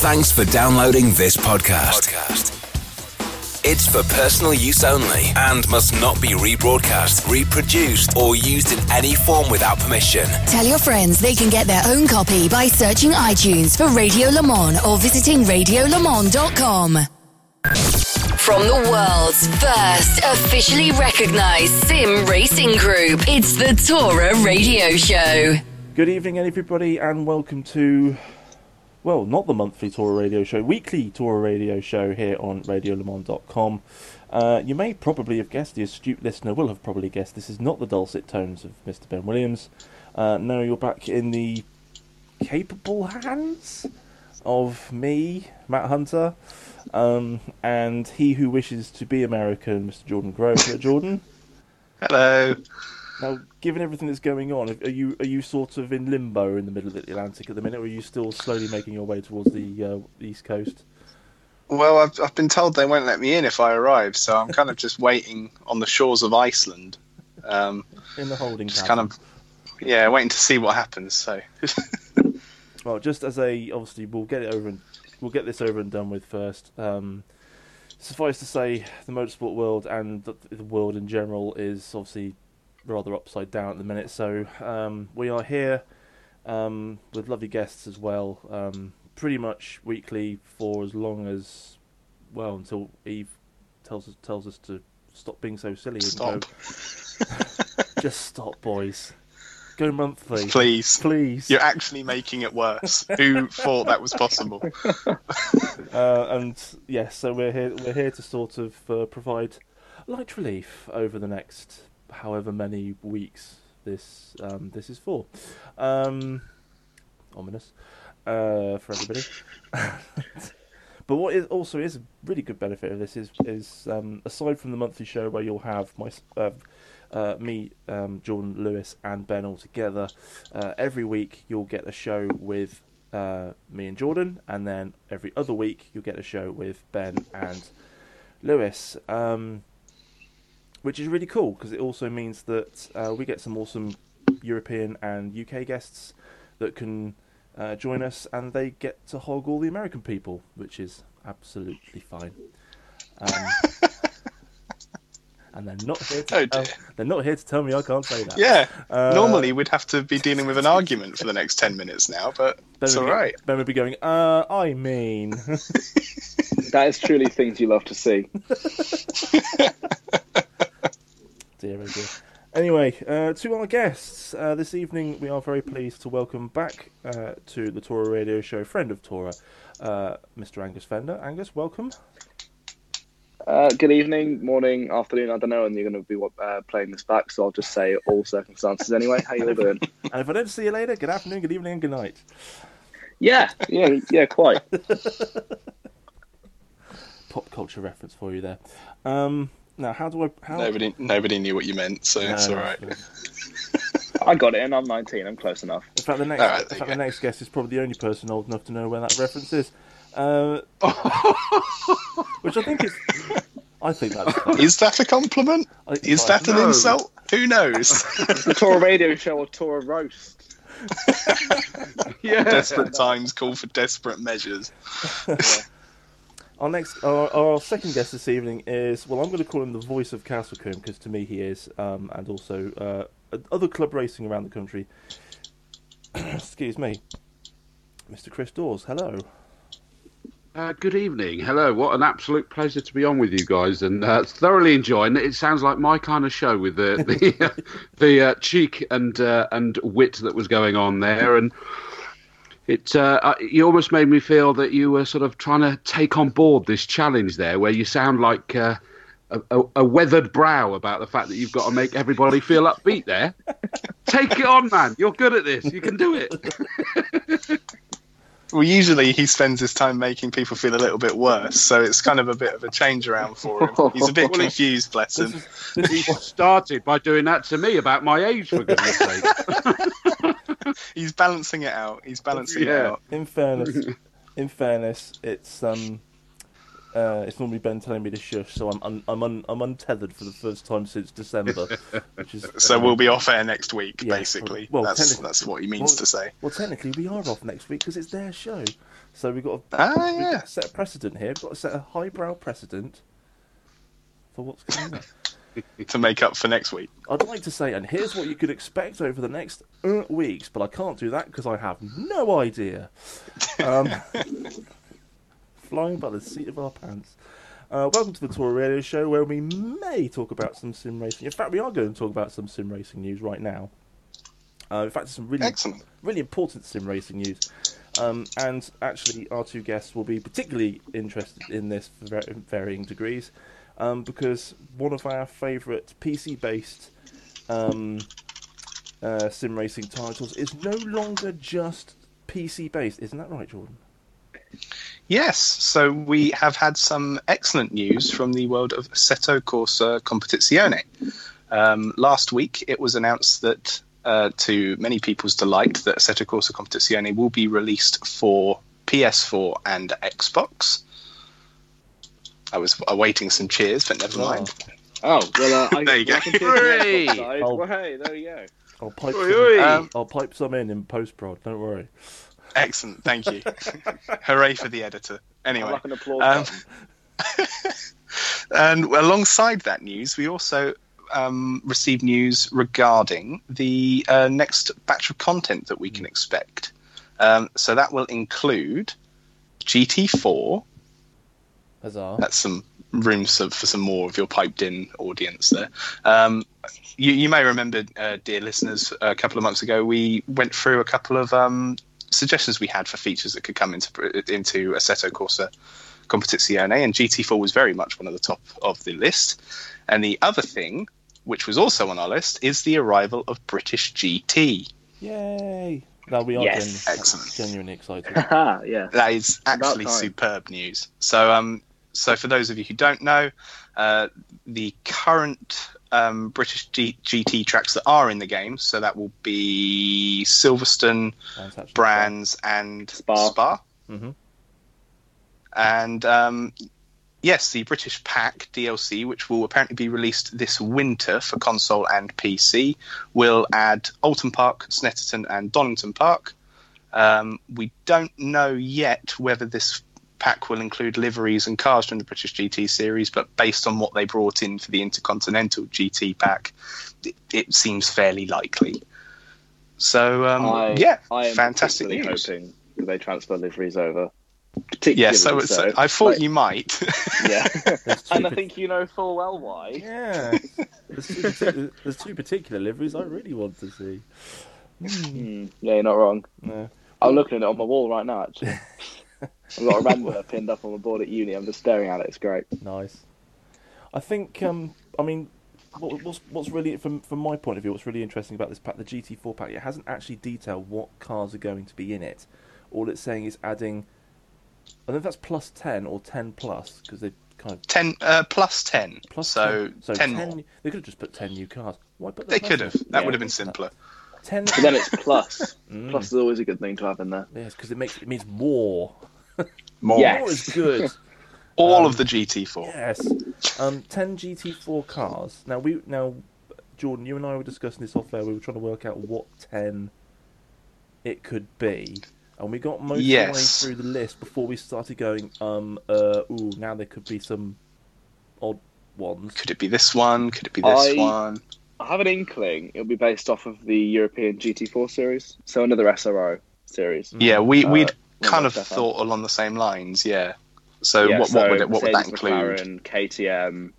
Thanks for downloading this podcast. It's for personal use only and must not be rebroadcast, reproduced, or used in any form without permission. Tell your friends they can get their own copy by searching iTunes for Radio Le Mans or visiting radiolemans.com. From the world's first officially recognized sim racing group, it's the Tora Radio Show. Good evening, everybody, and welcome to, well, not the monthly Tora Radio Show, weekly Tora Radio Show here on RadioLeMans.com. Uh, you may probably have guessed, the astute listener will have probably guessed, this is not the dulcet tones of Mr. Ben Williams. Uh, no, you're back in the capable hands of me, Matt Hunter, um, and he who wishes to be American, Mr. Jordan Grove. Jordan. Hello. Now, given everything that's going on, are you are you sort of in limbo in the middle of the Atlantic at the minute, or are you still slowly making your way towards the uh, east coast? Well, I've, I've been told they won't let me in if I arrive, so I'm kind of just waiting on the shores of Iceland. Um, In the holding just pattern. kind of, yeah, waiting to see what happens. So, Well, just as a obviously, we'll get it over and we'll get this over and done with first. Um, suffice to say, the motorsport world and the, the world in general is obviously rather upside down at the minute. So um, we are here um, with lovely guests as well, um, pretty much weekly for as long as well until Eve tells us tells us to stop being so silly and Stop. go. Just stop, boys. Go monthly, please, please. you're actually making it worse. Who thought that was possible? Uh, and yes, so we're here. We're here to sort of uh, provide light relief over the next however many weeks this um, this is for. Um, ominous uh, for everybody. but what is also is a really good benefit of this is is um, aside from the monthly show where you'll have my uh, uh, me, um, Jordan Lewis, and Ben all together. Uh, every week you'll get a show with uh, me and Jordan, and then every other week you'll get a show with Ben and Lewis, um, which is really cool because it also means that uh, we get some awesome European and UK guests that can uh, join us, and they get to hog all the American people, which is absolutely fine. Um, and they're not here to Oh, tell, dear. they're not here to tell me I can't say that. Yeah, Uh, normally we'd have to be dealing with an argument for the next ten minutes now, but Ben it's would all be- right. Ben would be going, uh, I mean. That is truly things you love to see. dear, oh dear. Anyway, uh, to our guests. Uh, this evening we are very pleased to welcome back uh, to the Tora Radio Show, friend of Tora, uh, Mr. Angus Fender. Angus, welcome. Uh, good evening, morning, afternoon. I don't know, and you're going to be uh, playing this back, so I'll just say all circumstances anyway. How you all doing? And if I don't see you later, good afternoon, good evening, and good night. Yeah, yeah, yeah, quite. Pop culture reference for you there. Um, now, how do I? How... Nobody, nobody knew what you meant, so No, it's all right. I got it, and I'm 19. I'm close enough. In fact, the next, All right, in fact, the next guest is probably the only person old enough to know where that reference is. Uh, which I think is. I think that's. fine. Is that a compliment? I- Is fine. that an insult? Who knows? The Tora Radio Show or Tora Roast. yeah. desperate times call for desperate measures. Our next, our, our second guest this evening is well, I'm going to call him the voice of Castle Combe because to me he is, um, and also uh, other club racing around the country. Excuse me, Mr. Chris Dawes. Hello. Uh, good evening. Hello. What an absolute pleasure to be on with you guys, and uh, thoroughly enjoying it. It sounds like my kind of show with the the, the uh, cheek and uh, and wit that was going on there, and it uh, uh, you almost made me feel that you were sort of trying to take on board this challenge there, where you sound like. Uh, a, a, weathered brow about the fact that you've got to make everybody feel upbeat there. Take it on, man. You're good at this. You can do it. Well, usually he spends his time making people feel a little bit worse, so it's kind of a bit of a change around for him. He's a bit confused, bless him. He started by doing that to me about my age, for goodness sake. He's balancing it out. He's balancing it out. in fairness, in fairness, it's um, Uh, it's normally Ben telling me to shush, so I'm un- I'm un- I'm untethered for the first time since December, which is So uh, we'll be off air next week, yeah, basically. well, that's that's what he means well, to say. Well, technically, we are off next week because it's their show, so we've got to, Ah, yeah. set a precedent here. We've got to set a highbrow precedent for what's coming up. To make up for next week. I'd like to say, and here's what you could expect over the next uh, weeks, but I can't do that because I have no idea. Um, flying by the seat of our pants. Uh, welcome to the Tora Radio Show, where we may talk about some sim racing. In fact, we are going to talk about some sim racing news right now. Uh, in fact, some really Excellent. really important sim racing news. Um, and actually, our two guests will be particularly interested in this for varying degrees, um, because one of our favourite PC-based um, uh, sim racing titles is no longer just PC-based. Isn't that right, Jordan? Yes, so we have had some excellent news from the world of Assetto Corsa Competizione. Um, last week, it was announced that, uh, to many people's delight, that Assetto Corsa Competizione will be released for PS4 and Xbox. I was awaiting some cheers, but never mind. Oh well, uh, I, There you go. I can see the Hooray! Xbox side. Oh. Well, hey, there you go. I'll pipe, Oi, some, oi. Um, I'll pipe some in in post prod. Don't worry. Excellent, thank you. Hooray for the editor. Anyway, like an applause um. And alongside that news, we also um, received news regarding the uh, next batch of content that we can expect. Um, so that will include GT4. Huzzah. That's some room for, for some more of your piped-in audience there. Um, you, you may remember, uh, dear listeners, a couple of months ago we went through a couple of um, suggestions we had for features that could come into into Assetto Corsa Competizione, and GT4 was very much one of the top of the list. And the other thing, which was also on our list, is the arrival of British GT. Yay! No, we are Yes. genu- Excellent. genuinely excited. Yeah. That is actually superb news. So, um, so for those of you who don't know, uh, the current um, British G- GT tracks that are in the game, so that will be Silverstone, Sounds actually Brands, and Spa. Spa. Mhm. And um, yes, the British Pack DLC, which will apparently be released this winter for console and PC, will add Oulton Park, Snetterton, and Donington Park. Um, we don't know yet whether this pack will include liveries and cars from the British GT series, but based on what they brought in for the Intercontinental GT pack, it, it seems fairly likely. So um, I, yeah, I am fantastic news. hoping they transfer liveries over. Particularly Yeah, so, so I thought Like, you might. Yeah, and I think you know full well why. Yeah, there's two, particular, there's two particular liveries I really want to see. Hmm, yeah, you're not wrong. No. I'm looking at it on my wall right now. Actually, I've got a Rambler pinned up on the board at uni. I'm just staring at it. It's great. Nice. I think. Um, I mean, what, what's what's really from from my point of view, what's really interesting about this pack, the GT4 pack, it hasn't actually detailed what cars are going to be in it. All it's saying is adding. I don't know if that's plus ten or ten plus because they kind of ten uh, plus ten. plus so 10, so 10 10 more. They could have just put ten new cars. Why put the They could have. That Yeah. would have been simpler. ten. But then it's plus. Mm. Plus is always a good thing to have in there. Yes, because it makes it means more. More. Yes. More is good. All Um, of the GT4. Yes. Um, ten GT4 cars. Now we now, Jordan, you and I were discussing this off air. We were trying to work out what ten it could be, and we got most Yes. of the way through the list before we started going. Um. Uh. Ooh. Now there could be some odd ones. Could it be this one? Could it be this I- one? I have an inkling it'll be based off of the European GT4 series, so another SRO series. Yeah, we Uh, we'd well, kind of that's Stefan. thought along the same lines. Yeah. So Yeah, what so what would it, what would that include? McLaren, KTM,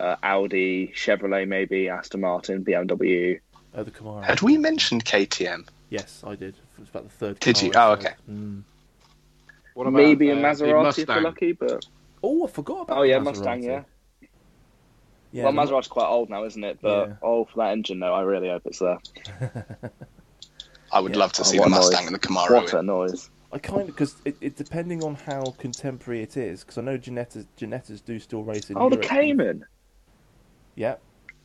uh, Audi, Chevrolet, maybe Aston Martin, BMW. Oh, the Camaro. Had we mentioned KTM? Yes, I did. It was about the third. Did car you? Oh, said. okay. Mm. What about, maybe a uh, the Maserati if we're lucky, but Oh, I forgot about. oh yeah, the Mustang, yeah. Yeah, well, Maserati's quite old now, isn't it? But Yeah. oh, for that engine, though, I really hope it's there. I would Yeah. love to Oh, see what the a Mustang noise. and the Camaro. What in. a noise! I kind of because it, it depending on how contemporary it is. Because I know Ginettas Ginettas do still race in Oh, the Europe. Cayman. Yeah,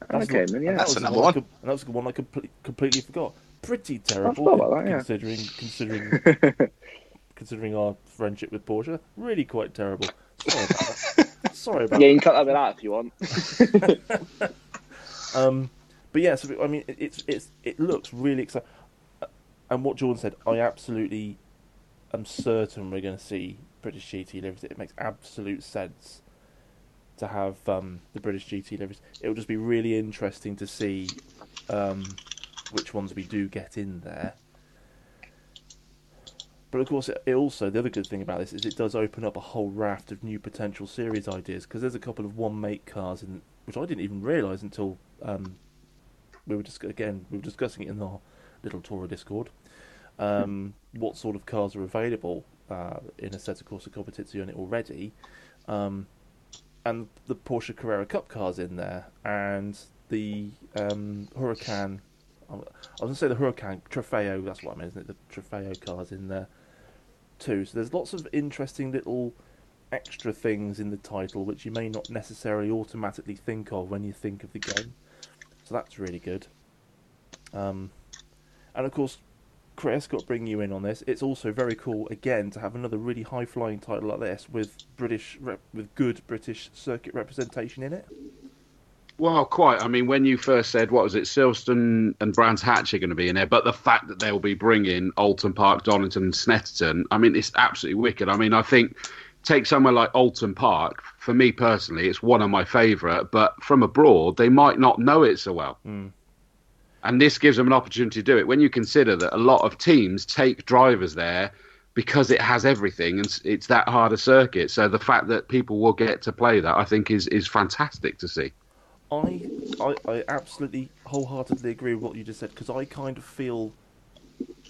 Oh, the the- Cayman, yeah. that That's the another I one. com- and that was the one I comple- completely forgot. Pretty terrible, forgot about that, yeah. considering considering considering our friendship with Porsche. Really quite terrible. Sorry about that. Sorry about Yeah, you can cut that bit out if you want. Um, but yeah, so I mean, it's it's it looks really exciting. And what Jordan said, I absolutely am certain we're going to see British GT liveries. It makes absolute sense to have um, the British GT liveries. It'll just be really interesting to see um, which ones we do get in there. But of course, it, also the other good thing about this is it does open up a whole raft of new potential series ideas because there's a couple of one make cars in which I didn't even realise until um, we were just again we were discussing it in our little Tora Discord. Um, what sort of cars are available uh, in of Corsa Competizione already, um, and the Porsche Carrera Cup cars in there, and the um, Huracan. I was going to say the Huracan Trofeo. That's what I meant, isn't it? The Trofeo cars in there too. So there's lots of interesting little extra things in the title which you may not necessarily automatically think of when you think of the game. So that's really good. Um, and of course, Chris got bring you in on this. It's also very cool again to have another really high flying title like this with British rep- with good British circuit representation in it. Well, quite. I mean, when you first said, what was it, Silverstone and Brands Hatch are going to be in there, but the fact that they will be bringing Oulton Park, Donington, and Snetterton, I mean, it's absolutely wicked. I mean, I think take somewhere like Oulton Park, for me personally, it's one of my favourite, but from abroad, they might not know it so well. Mm. And this gives them an opportunity to do it. When you consider that a lot of teams take drivers there because it has everything and it's that hard a circuit. So the fact that people will get to play that, I think, is, is fantastic to see. I, I, I absolutely wholeheartedly agree with what you just said because I kind of feel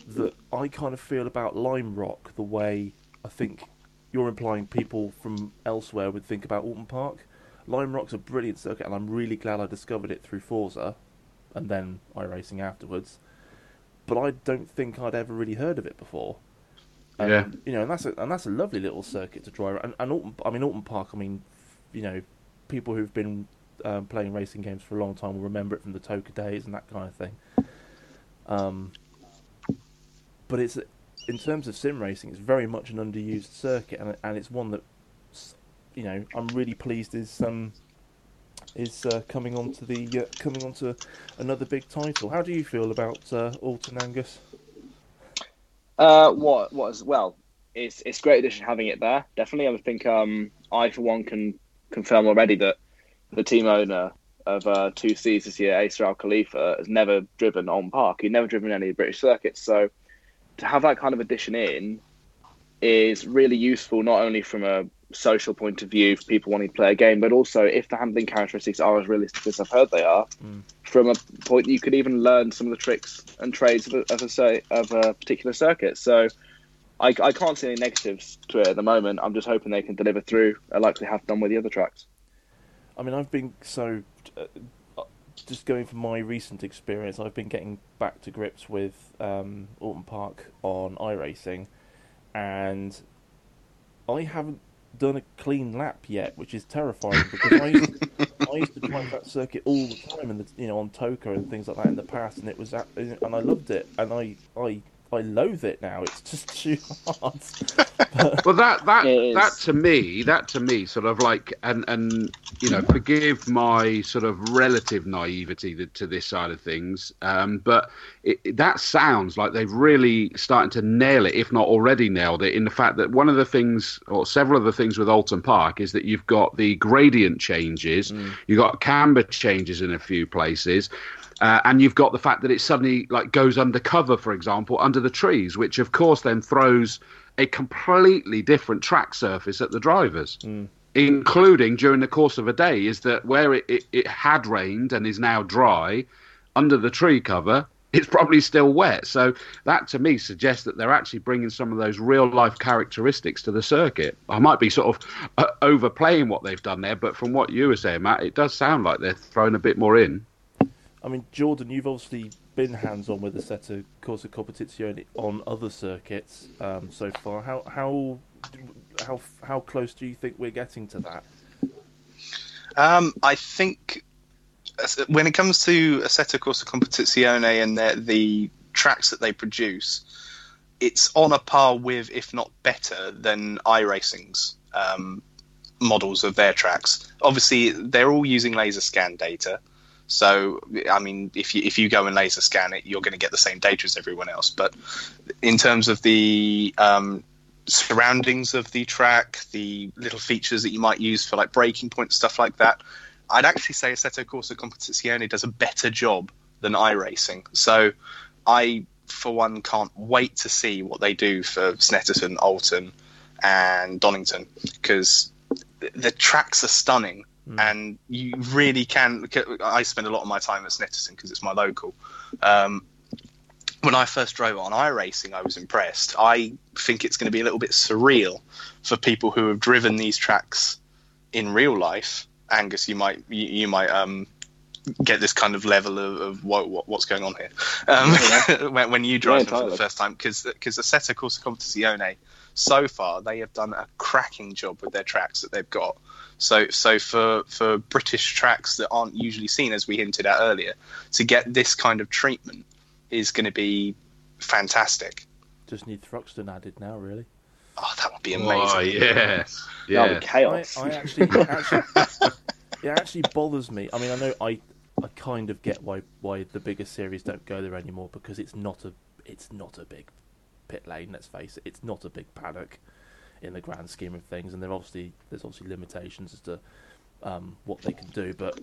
that I kind of feel about Lime Rock the way I think you're implying people from elsewhere would think about Oulton Park. Lime Rock's a brilliant circuit, and I'm really glad I discovered it through Forza, and then iRacing afterwards. But I don't think I'd ever really heard of it before. And, Yeah. you know, and that's a, and that's a lovely little circuit to drive. And, and Oulton, I mean, Oulton Park. I mean, you know, people who've been um, playing racing games for a long time will remember it from the TOCA days and that kind of thing. Um, but it's in terms of sim racing, it's very much an underused circuit, and and it's one that, you know, I'm really pleased is um is uh, coming onto the uh, coming onto another big title. How do you feel about uh, Oulton Angus? Uh, what was well, it's it's great addition having it there. Definitely, I think um, I for one can confirm already that the team owner of uh, 2Seas this year, Isa Al Khalifa, has never driven on park. He'd never driven any British circuits. So to have that kind of addition in is really useful, not only from a social point of view for people wanting to play a game, but also if the handling characteristics are as realistic as I've heard they are, from a point you could even learn some of the tricks and trades of a, of a, of a particular circuit. So I, I can't see any negatives to it at the moment. I'm just hoping they can deliver through, uh, like they have done with the other tracks. I mean, I've been so uh, just going from my recent experience, I've been getting back to grips with um, Oulton Park on iRacing, and I haven't done a clean lap yet, which is terrifying because I used, to, I used to drive that circuit all the time, and you know on TOCA and things like that in the past, and it was and I loved it, and I I I loathe it now. It's just too hard. Well, that that that to me, that to me, sort of like, and and you know, forgive my sort of relative naivety to, to this side of things, um, but it, it- that sounds like they've really starting to nail it, if not already nailed it, in the fact that one of the things, or several of the things with Oulton Park, is that you've got the gradient changes, you've got camber changes in a few places. Uh, and you've got the fact that it suddenly like goes undercover, for example, under the trees, which of course then throws a completely different track surface at the drivers, including during the course of a day. Is that where it, it, it had rained and is now dry under the tree cover? It's probably still wet. So that to me suggests that they're actually bringing some of those real life characteristics to the circuit. I might be sort of uh, overplaying what they've done there, but from what you were saying, Matt, it does sound like they're throwing a bit more in. I mean, Jordan, you've obviously been hands-on with the Assetto Corsa Competizione on other circuits um, so far. How how how how close do you think we're getting to that? Um, I think when it comes to a set Assetto Corsa Competizione and the, the tracks that they produce, it's on a par with, if not better, than iRacing's um, models of their tracks. Obviously, they're all using laser scan data. So, I mean, if you if you go and laser scan it, you're going to get the same data as everyone else. But in terms of the um, surroundings of the track, the little features that you might use for like braking points, stuff like that, I'd actually say Assetto Corsa Competizione does a better job than iRacing. So, I for one can't wait to see what they do for Snetterton, Oulton, and Donington because the tracks are stunning mm. and you really can. I spend a lot of my time at Snetterton because it's my local. Um, when I first drove on iRacing, I was impressed. I think it's going to be a little bit surreal for people who have driven these tracks in real life. Angus, you might you, you might um, get this kind of level of, of what, what, what's going on here um, yeah. when, when, you drive yeah, for the first time because because Assetto Corsa Competizione so far they have done a cracking job with their tracks that they've got. So, so for for British tracks that aren't usually seen, as we hinted at earlier, to get this kind of treatment is going to be fantastic. Just need Thruxton added now, really. Oh, that would be oh, amazing. Oh, yeah, yeah. chaos. I, I actually, actually it actually bothers me. I mean, I know I, I kind of get why why the bigger series don't go there anymore because it's not a it's not a big pit lane. Let's face it, it's not a big paddock in the grand scheme of things, and there obviously there's obviously limitations as to um, what they can do. But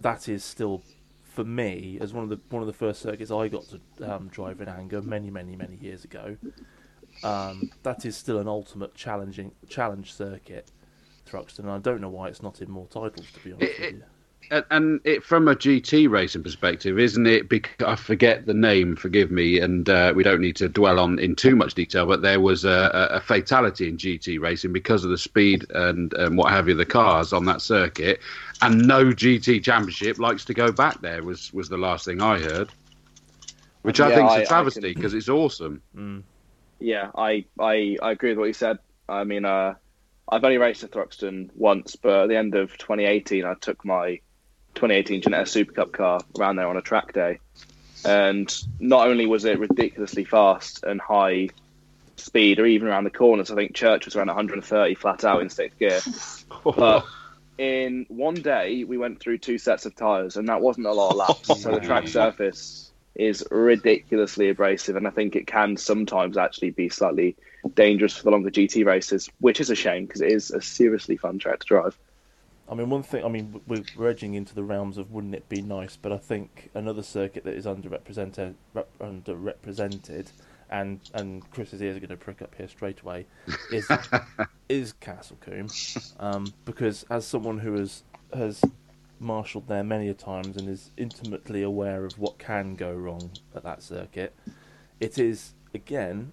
that is still, for me, as one of the one of the first circuits I got to um, drive in anger many many many years ago. Um, that is still an ultimate challenging challenge circuit, Thruxton. And I don't know why it's not in more titles. To be honest it, with you and it, from a GT racing perspective, isn't it? Because I forget the name, forgive me, and uh, we don't need to dwell on in too much detail. But there was a, a fatality in GT racing because of the speed and, and what have you, the cars on that circuit, and no GT championship likes to go back there. Was was the last thing I heard, which yeah, I think is a travesty because it's awesome. Mm. Yeah, I, I I agree with what you said. I mean, uh, I've only raced at Thruxton once, but at the end of 2018, I took my 2018 Ginetta Super Cup car around there on a track day. And not only was it ridiculously fast and high speed, or even around the corners, I think Church was around 130 flat out in sixth gear. But in one day, we went through two sets of tyres, and that wasn't a lot of laps. So the track surface is ridiculously abrasive, and I think it can sometimes actually be slightly dangerous for the longer GT races, which is a shame because it is a seriously fun track to drive. I mean, one thing. I mean, we're, we're edging into the realms of wouldn't it be nice, but I think another circuit that is underrepresented, rep, underrepresented, and and Chris's ears are going to prick up here straight away, is is Castle Combe, um, because as someone who has has marshalled there many a times and is intimately aware of what can go wrong at that circuit, it is again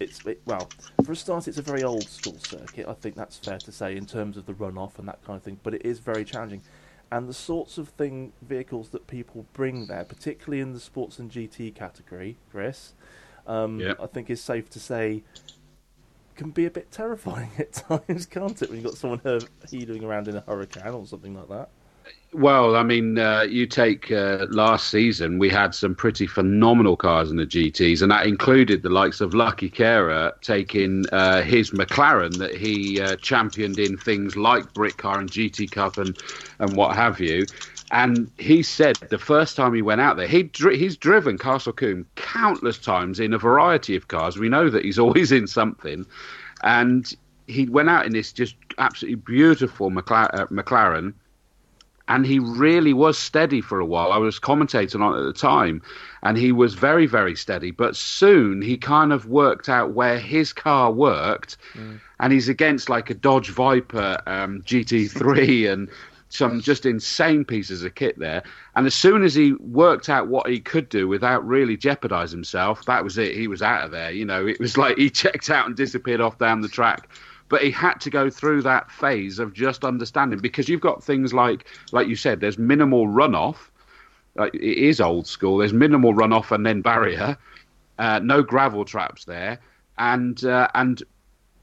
it's it, well, for a start, it's a very old school circuit. I think that's fair to say in terms of the runoff and that kind of thing. But it is very challenging, and the sorts of thing vehicles that people bring there, particularly in the sports and GT category, Chris, um. I think is safe to say can be a bit terrifying at times, can't it? When you've got someone heaving around in a hurricane or something like that. Well, I mean, uh, you take uh, last season, we had some pretty phenomenal cars in the GTs, and that included the likes of Lucky Khera taking uh, his McLaren that he uh, championed in things like Britcar and GT Cup and, and what have you. And he said the first time he went out there, he he's driven Castle Combe countless times in a variety of cars. We know that he's always in something. And he went out in this just absolutely beautiful uh, McLaren and he really was steady for a while. I was commentating on it at the time, and he was very, very steady. But soon he kind of worked out where his car worked, mm. and he's against like a Dodge Viper um, GT3 and some just insane pieces of kit there. And as soon as he worked out what he could do without really jeopardizing himself, that was it. He was out of there. You know, it was like he checked out and disappeared off down the track but he had to go through that phase of just understanding because you've got things like like you said there's minimal runoff. It is old school. There's minimal runoff and then barrier. Uh, no gravel traps there. And uh, and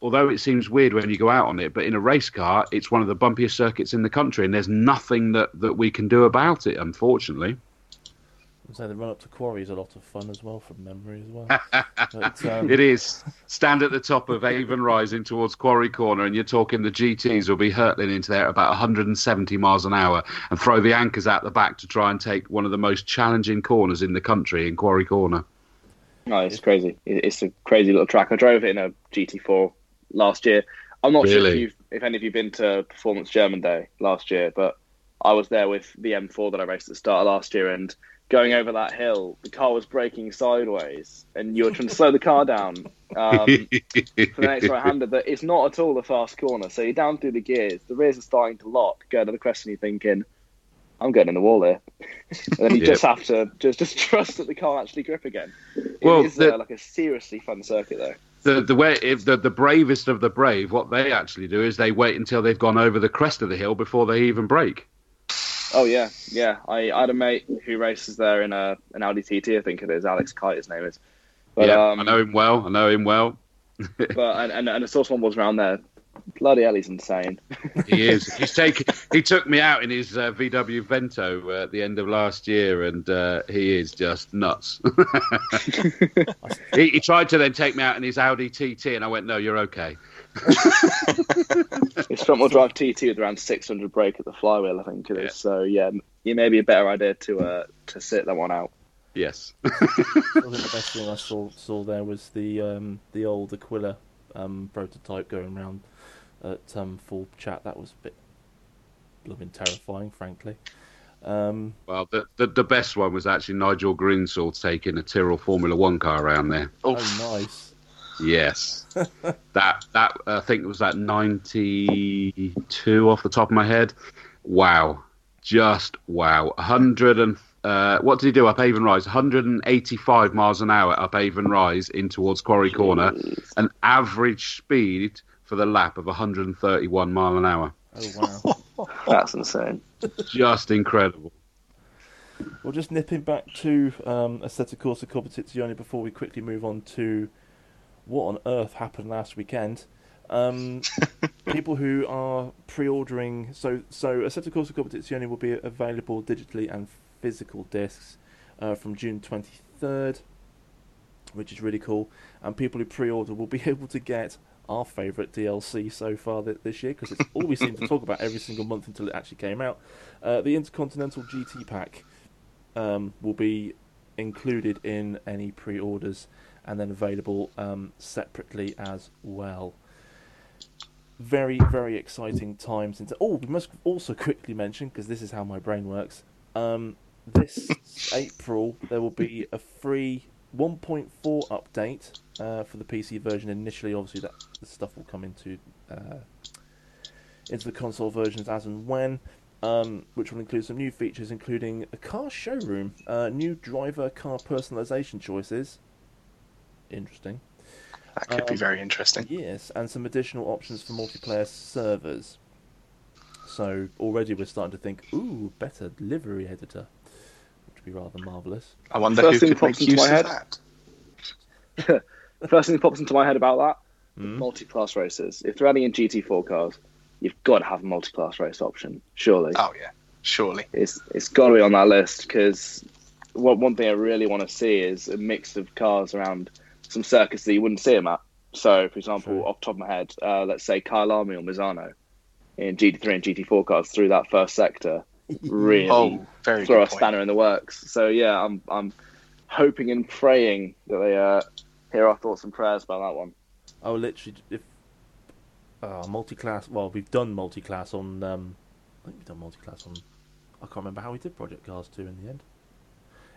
although it seems weird when you go out on it but in a race car it's one of the bumpiest circuits in the country and there's nothing that that we can do about it unfortunately So the run up to Quarry is a lot of fun as well from memory as well. but, um, It is. Stand at the top of Avon Rising towards Quarry Corner, and you're talking the GTs will be hurtling into there at about 170 miles an hour and throw the anchors out the back to try and take one of the most challenging corners in the country in Quarry Corner. No, it's crazy. It's a crazy little track. I drove it in a GT4 last year. I'm not sure if, you've, if any of you've been to Performance German Day last year, but I was there with the M4 that I raced at the start of last year, and going over that hill, the car was braking sideways, and you were trying to slow the car down um, for the next right-hander. But it's not at all a fast corner, so you're down through the gears. The rears are starting to lock. Go to the crest, and you're thinking, "I'm getting in the wall here." and then you Yep. just have to just just trust that the car actually grip again. It Well, is, the- uh, like a seriously fun circuit though. the the way if the the bravest of the brave, what they actually do is they wait until they've gone over the crest of the hill before they even brake. Oh yeah, yeah. I, I had a mate who races there in a an Audi TT, I think it is. Alex Kite, his name is. But yeah, um, I know him well. I know him well. but and and, and the source one was around there. Bloody hell, he's insane. He is. He's taken. He took me out in his uh, VW Vento uh, at the end of last year, and uh, he is just nuts. he, he tried to then take me out in his Audi TT, and I went, "No, you're okay." His front wheel drive TT with around 600 brake at the flywheel, I think it is. Yeah. So yeah, it may be a better idea to uh to sit that one out. Yes. I think the best thing I saw saw there was the um, the old Aquila um, prototype going around at um, full chat. That was a bit blooming terrifying, frankly. Um, Well, the, the the best one was actually Nigel Greensall taking a Tyrrell Formula One car around there. oh, nice. Yes, that that I think it was that ninety two off the top of my head. Wow, just wow. hundred and uh, what did he do up Avon Rise? One hundred and eighty five miles an hour up Avon Rise in towards Quarry Corner, an average speed for the lap of one hundred and thirty one mile an hour. Oh wow. That's insane. Just incredible. Well, just nipping back to um, Assetto Corsa Competizione before we quickly move on to what on earth happened last weekend. Um, people who are pre-ordering, so so Assetto Corsa Competizione will be available digitally and physical discs uh, from June 23rd, which is really cool. And people who pre-order will be able to get our favourite DLC so far th- this year because it's all we seem to talk about every single month until it actually came out. Uh, the Intercontinental GT Pack um, will be included in any pre-orders and then available um, separately as well. Very, very exciting times. Into oh, we must also quickly mention because this is how my brain works. Um, this April there will be a free 1.4 update uh, for the PC version. Initially, obviously, that the stuff will come into uh, into the console versions as and when um, which will include some new features, including a car showroom, uh, new driver car personalization choices. Interesting. That could be Um, very interesting. Yes, and some additional options for multiplayer servers. So already we're starting to think, ooh, better livery editor, which would be rather marvelous. I wonder First who thing could pops make into use my of head. that. The first thing that pops into my head about that: Hmm? multi-class races. If they're adding in GT4 cars, you've got to have a multi-class race option. Surely, Oh yeah, surely. it's it's got to be on that list because what one thing I really want to see is a mix of cars around some circuits that you wouldn't see them at. So, for example, True. off the top of my head, uh, let's say Kyalami or Misano in GT3 and GT4 cars through that first sector really Oh, very throw good a point. spanner in the works. So yeah, I'm I'm hoping and praying that they uh, hear our thoughts and prayers about that one. Oh, literally, if uh, multi-class. Well, we've done multi-class on. Um, I think we've done multi-class on. I can't remember how we did Project Cars 2 in the end.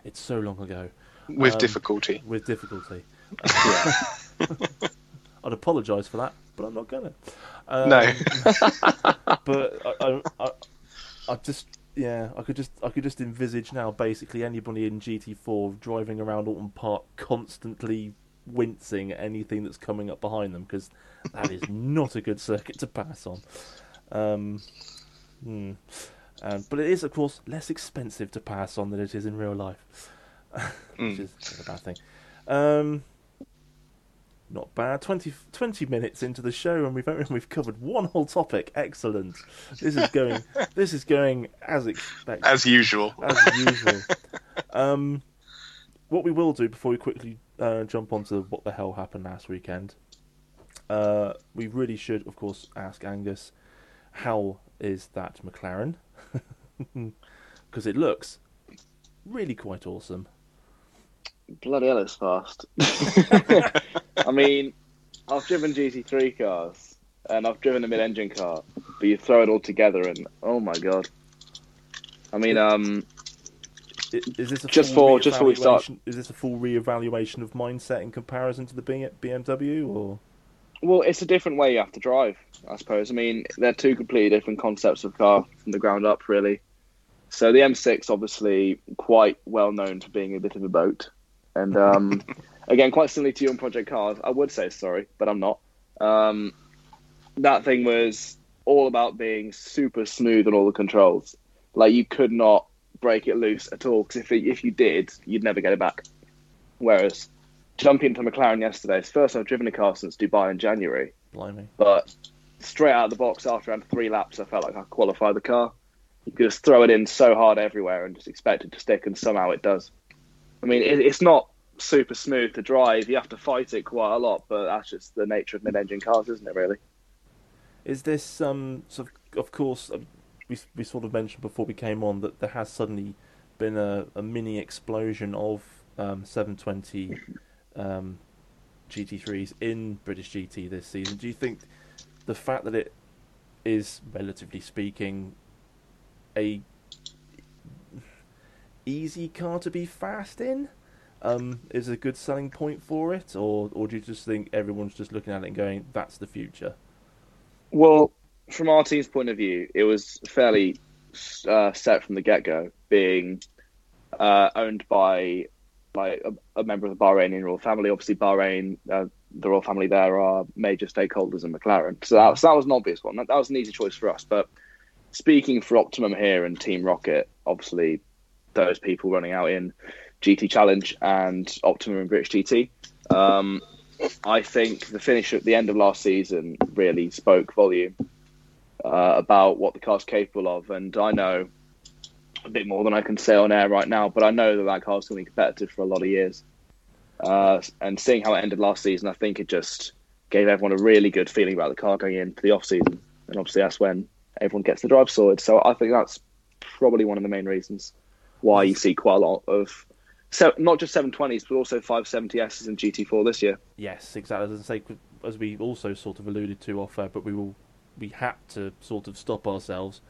It's so long ago. With Um, difficulty. With difficulty. Uh, I'd apologise for that, but I'm not gonna. Um, No. but I, I, I, I just, yeah, I could just, I could just envisage now, basically anybody in GT4 driving around Oulton Park, constantly wincing at anything that's coming up behind them, because that is not a good circuit to pass on. Um, hmm. Um, but it is, of course, less expensive to pass on than it is in real life, which Mm. is a bad thing. Um, not bad. 20, 20 minutes into the show, and we've only, we've covered one whole topic. Excellent. This is going. this is going as expected, As usual. as usual. Um, what we will do before we quickly uh, jump onto what the hell happened last weekend, uh, we really should, of course, ask Angus how is that McLaren because it looks really quite awesome. Bloody hell, it's fast. I mean, I've driven GT3 cars and I've driven a mid-engine car, but you throw it all together and oh my god. I mean, um, is this just for just for we start? Is this a full re-evaluation of mindset in comparison to the BMW, or? Well, it's a different way you have to drive, I suppose. I mean, they're two completely different concepts of car from the ground up, really. So the M6, obviously, quite well known for being a bit of a boat, and um, again, quite similar to you on Project Cars. I would say sorry, but I'm not. Um, that thing was all about being super smooth on all the controls. Like you could not break it loose at all because if if you did, you'd never get it back. Whereas jumping into McLaren yesterday, it's first I've driven a car since Dubai in January. Blimey! But straight out of the box after around three laps, I felt like I qualified the car. You could just throw it in so hard everywhere and just expect it to stick, and somehow it does. I mean, it, it's not super smooth to drive. You have to fight it quite a lot, but that's just the nature of mid-engine cars, isn't it? Really. Is this um sort of, of course uh, we we sort of mentioned before we came on that there has suddenly been a, a mini explosion of um, 720 um, GT3s in British GT this season. Do you think the fact that it is relatively speaking a easy car to be fast in um, is a good selling point for it, or or do you just think everyone's just looking at it and going, "That's the future"? Well, from our team's point of view, it was fairly uh, set from the get go, being uh, owned by by a, a, member of the Bahraini royal family. Obviously, Bahrain, uh, the royal family there are major stakeholders in McLaren, so that, so that was an obvious one. That, that was an easy choice for us. But speaking for Optimum here and Team Rocket, obviously those people running out in GT Challenge and Optimum and British GT. Um, I think the finish at the end of last season really spoke volume uh, about what the car's capable of, and I know a bit more than I can say on air right now, but I know that that car's going to be competitive for a lot of years. Uh, and seeing how it ended last season, I think it just gave everyone a really good feeling about the car going into the off season, and obviously that's when everyone gets the drive sorted. So I think that's probably one of the main reasons why you see quite a lot of so not just 720s, but also 570s and GT4 this year. Yes, exactly. As I say, as we also sort of alluded to off air, but we will we had to sort of stop ourselves.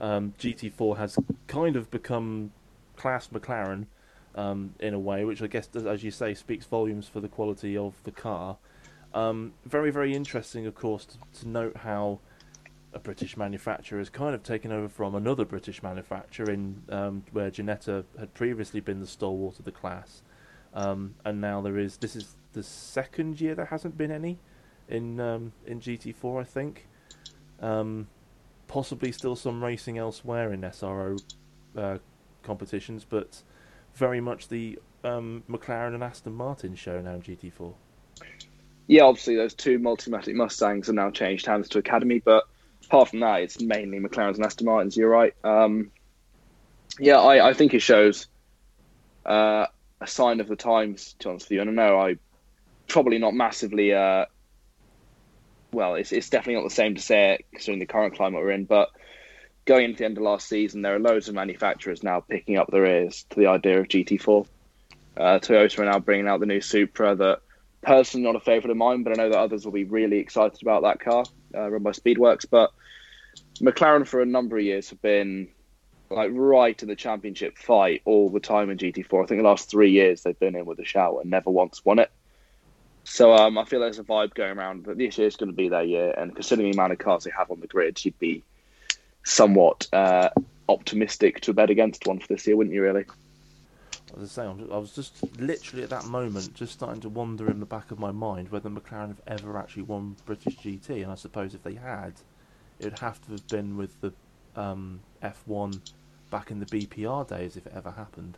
Um, GT4 has kind of become class McLaren um, in a way, which I guess, as you say, speaks volumes for the quality of the car. Um, very, very interesting, of course, to, to note how a British manufacturer has kind of taken over from another British manufacturer in um, where Ginetta had previously been the stalwart of the class, um, and now there is. This is the second year there hasn't been any in um, in GT4, I think. Um, possibly still some racing elsewhere in SRO uh, competitions, but very much the um, McLaren and Aston Martin show now in GT4. Yeah, obviously those two Multimatic Mustangs have now changed hands to Academy, but apart from that, it's mainly McLarens and Aston Martins. You're right. Um, yeah, I, I, think it shows uh, a sign of the times. To be honest with you, I know I probably not massively. Uh, well, it's it's definitely not the same to say it considering the current climate we're in, but. Going into the end of last season, there are loads of manufacturers now picking up their ears to the idea of GT4. Uh, Toyota are now bringing out the new Supra that personally not a favourite of mine, but I know that others will be really excited about that car uh, run by Speedworks. But McLaren for a number of years have been like right in the championship fight all the time in GT4. I think the last three years they've been in with a shout and never once won it. So um, I feel there's a vibe going around that this year is going to be their year. And considering the amount of cars they have on the grid, you'd be somewhat uh, optimistic to bet against one for this year, wouldn't you? Really? I say, I was just literally at that moment just starting to wonder in the back of my mind whether McLaren have ever actually won British GT, and I suppose if they had, it would have to have been with the um, F1 back in the BPR days if it ever happened,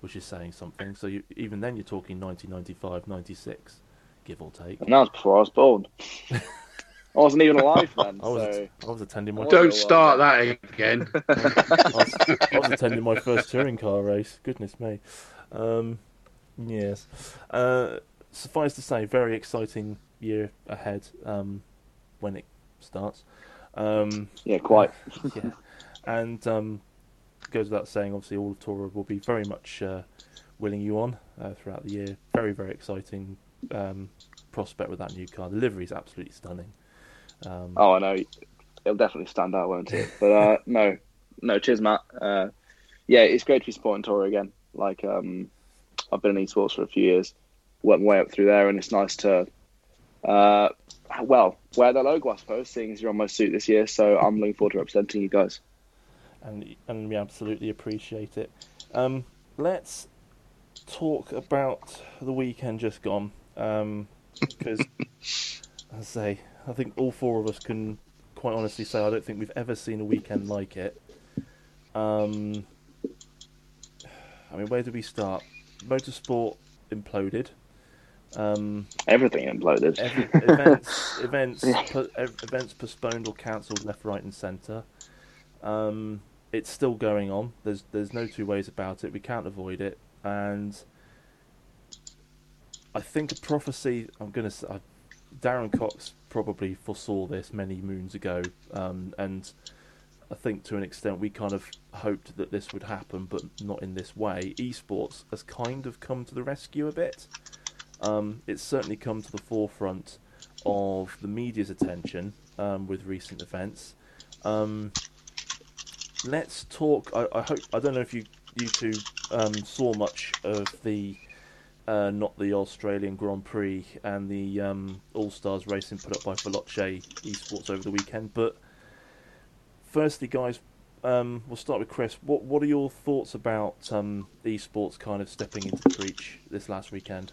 which is saying something. So you, even then, you're talking 1995, 96, give or take. And that was before I was born. I I wasn't even alive then. I was, so I was attending my. Don't start that again. I, was, I was attending my first touring car race. Goodness me. Um, yes. Uh, suffice to say, very exciting year ahead um, when it starts. Um, yeah, quite. yeah, and um, goes without saying, obviously, all of Tora will be very much uh, willing you on uh, throughout the year. Very, very exciting um, prospect with that new car. The livery is absolutely stunning. Um, oh, I know. It'll definitely stand out, won't it? But uh, no, no. Cheers, Matt. Uh, yeah, it's great to be supporting Tora again. Like, um, I've been in esports for a few years, worked my way up through there, and it's nice to, uh, well, wear the logo, I suppose, seeing as you're on my suit this year. So I'm looking forward to representing you guys. And and we absolutely appreciate it. Um, let's talk about the weekend just gone, because, I say, I think all four of us can quite honestly say I don't think we've ever seen a weekend like it. Um, I mean, where do we start? Motorsport imploded. Um, Everything imploded. every, events, events, po- events postponed or cancelled left, right, and centre. Um, it's still going on. There's there's no two ways about it. We can't avoid it, and I think a prophecy. I'm gonna say, Darren Cox probably foresaw this many moons ago, um, and I think to an extent we kind of hoped that this would happen, but not in this way. Esports has kind of come to the rescue a bit. Um, it's certainly come to the forefront of the media's attention um, with recent events. Um, let's talk. I, I, hope I don't know if you you two um, saw much of the uh, not the Australian Grand Prix and the um, All Stars racing put up by Veloce Esports over the weekend, but firstly, guys, um, we'll start with Chris. What what are your thoughts about um, esports kind of stepping into the breach this last weekend?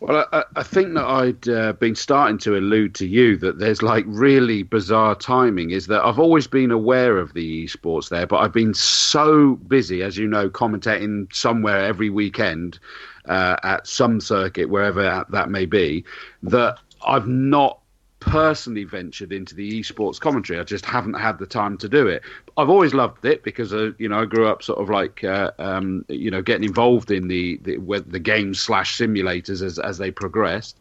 Well, I, I think that I'd uh, been starting to allude to you that there's like really bizarre timing. Is that I've always been aware of the esports there, but I've been so busy, as you know, commentating somewhere every weekend uh, at some circuit, wherever that may be, that I've not personally ventured into the esports commentary. I just haven't had the time to do it. I've always loved it because uh, you know I grew up sort of like uh, um, you know getting involved in the the, the games slash simulators as as they progressed,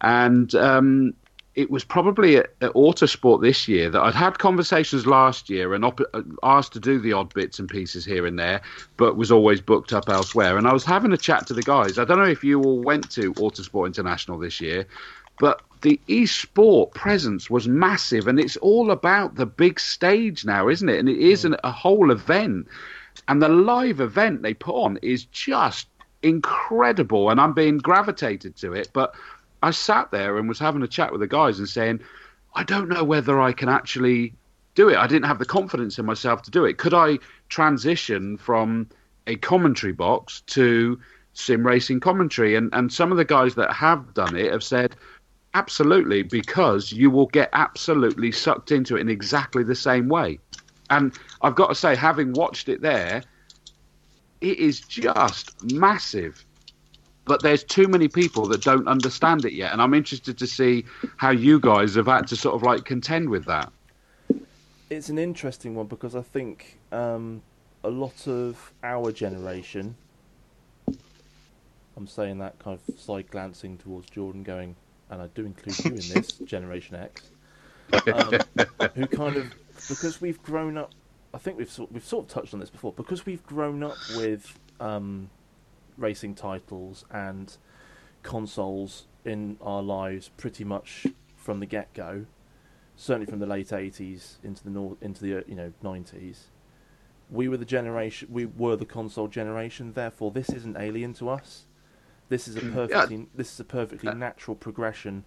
and um, it was probably at, at Autosport this year that I'd had conversations last year and op- asked to do the odd bits and pieces here and there, but was always booked up elsewhere. And I was having a chat to the guys. I don't know if you all went to Autosport International this year, but the esport presence was massive, and it's all about the big stage now, isn't it? And it is mm. an, a whole event, and the live event they put on is just incredible, and I'm being gravitated to it. But I sat there and was having a chat with the guys and saying, I don't know whether I can actually do it. I didn't have the confidence in myself to do it. Could I transition from a commentary box to sim racing commentary? And and some of the guys that have done it have said Absolutely, because you will get absolutely sucked into it in exactly the same way. And I've got to say, having watched it there, it is just massive. But there's too many people that don't understand it yet. And I'm interested to see how you guys have had to sort of like contend with that. It's an interesting one because I think um, a lot of our generation, I'm saying that kind of side glancing towards Jordan, going, and I do include you in this, Generation X, um, who kind of because we've grown up. I think we've sort, we've sort of touched on this before because we've grown up with um, racing titles and consoles in our lives pretty much from the get go. Certainly from the late eighties into the north, into the you know nineties. We were the generation. We were the console generation. Therefore, this isn't alien to us. This is a perfectly yeah. this is a perfectly natural progression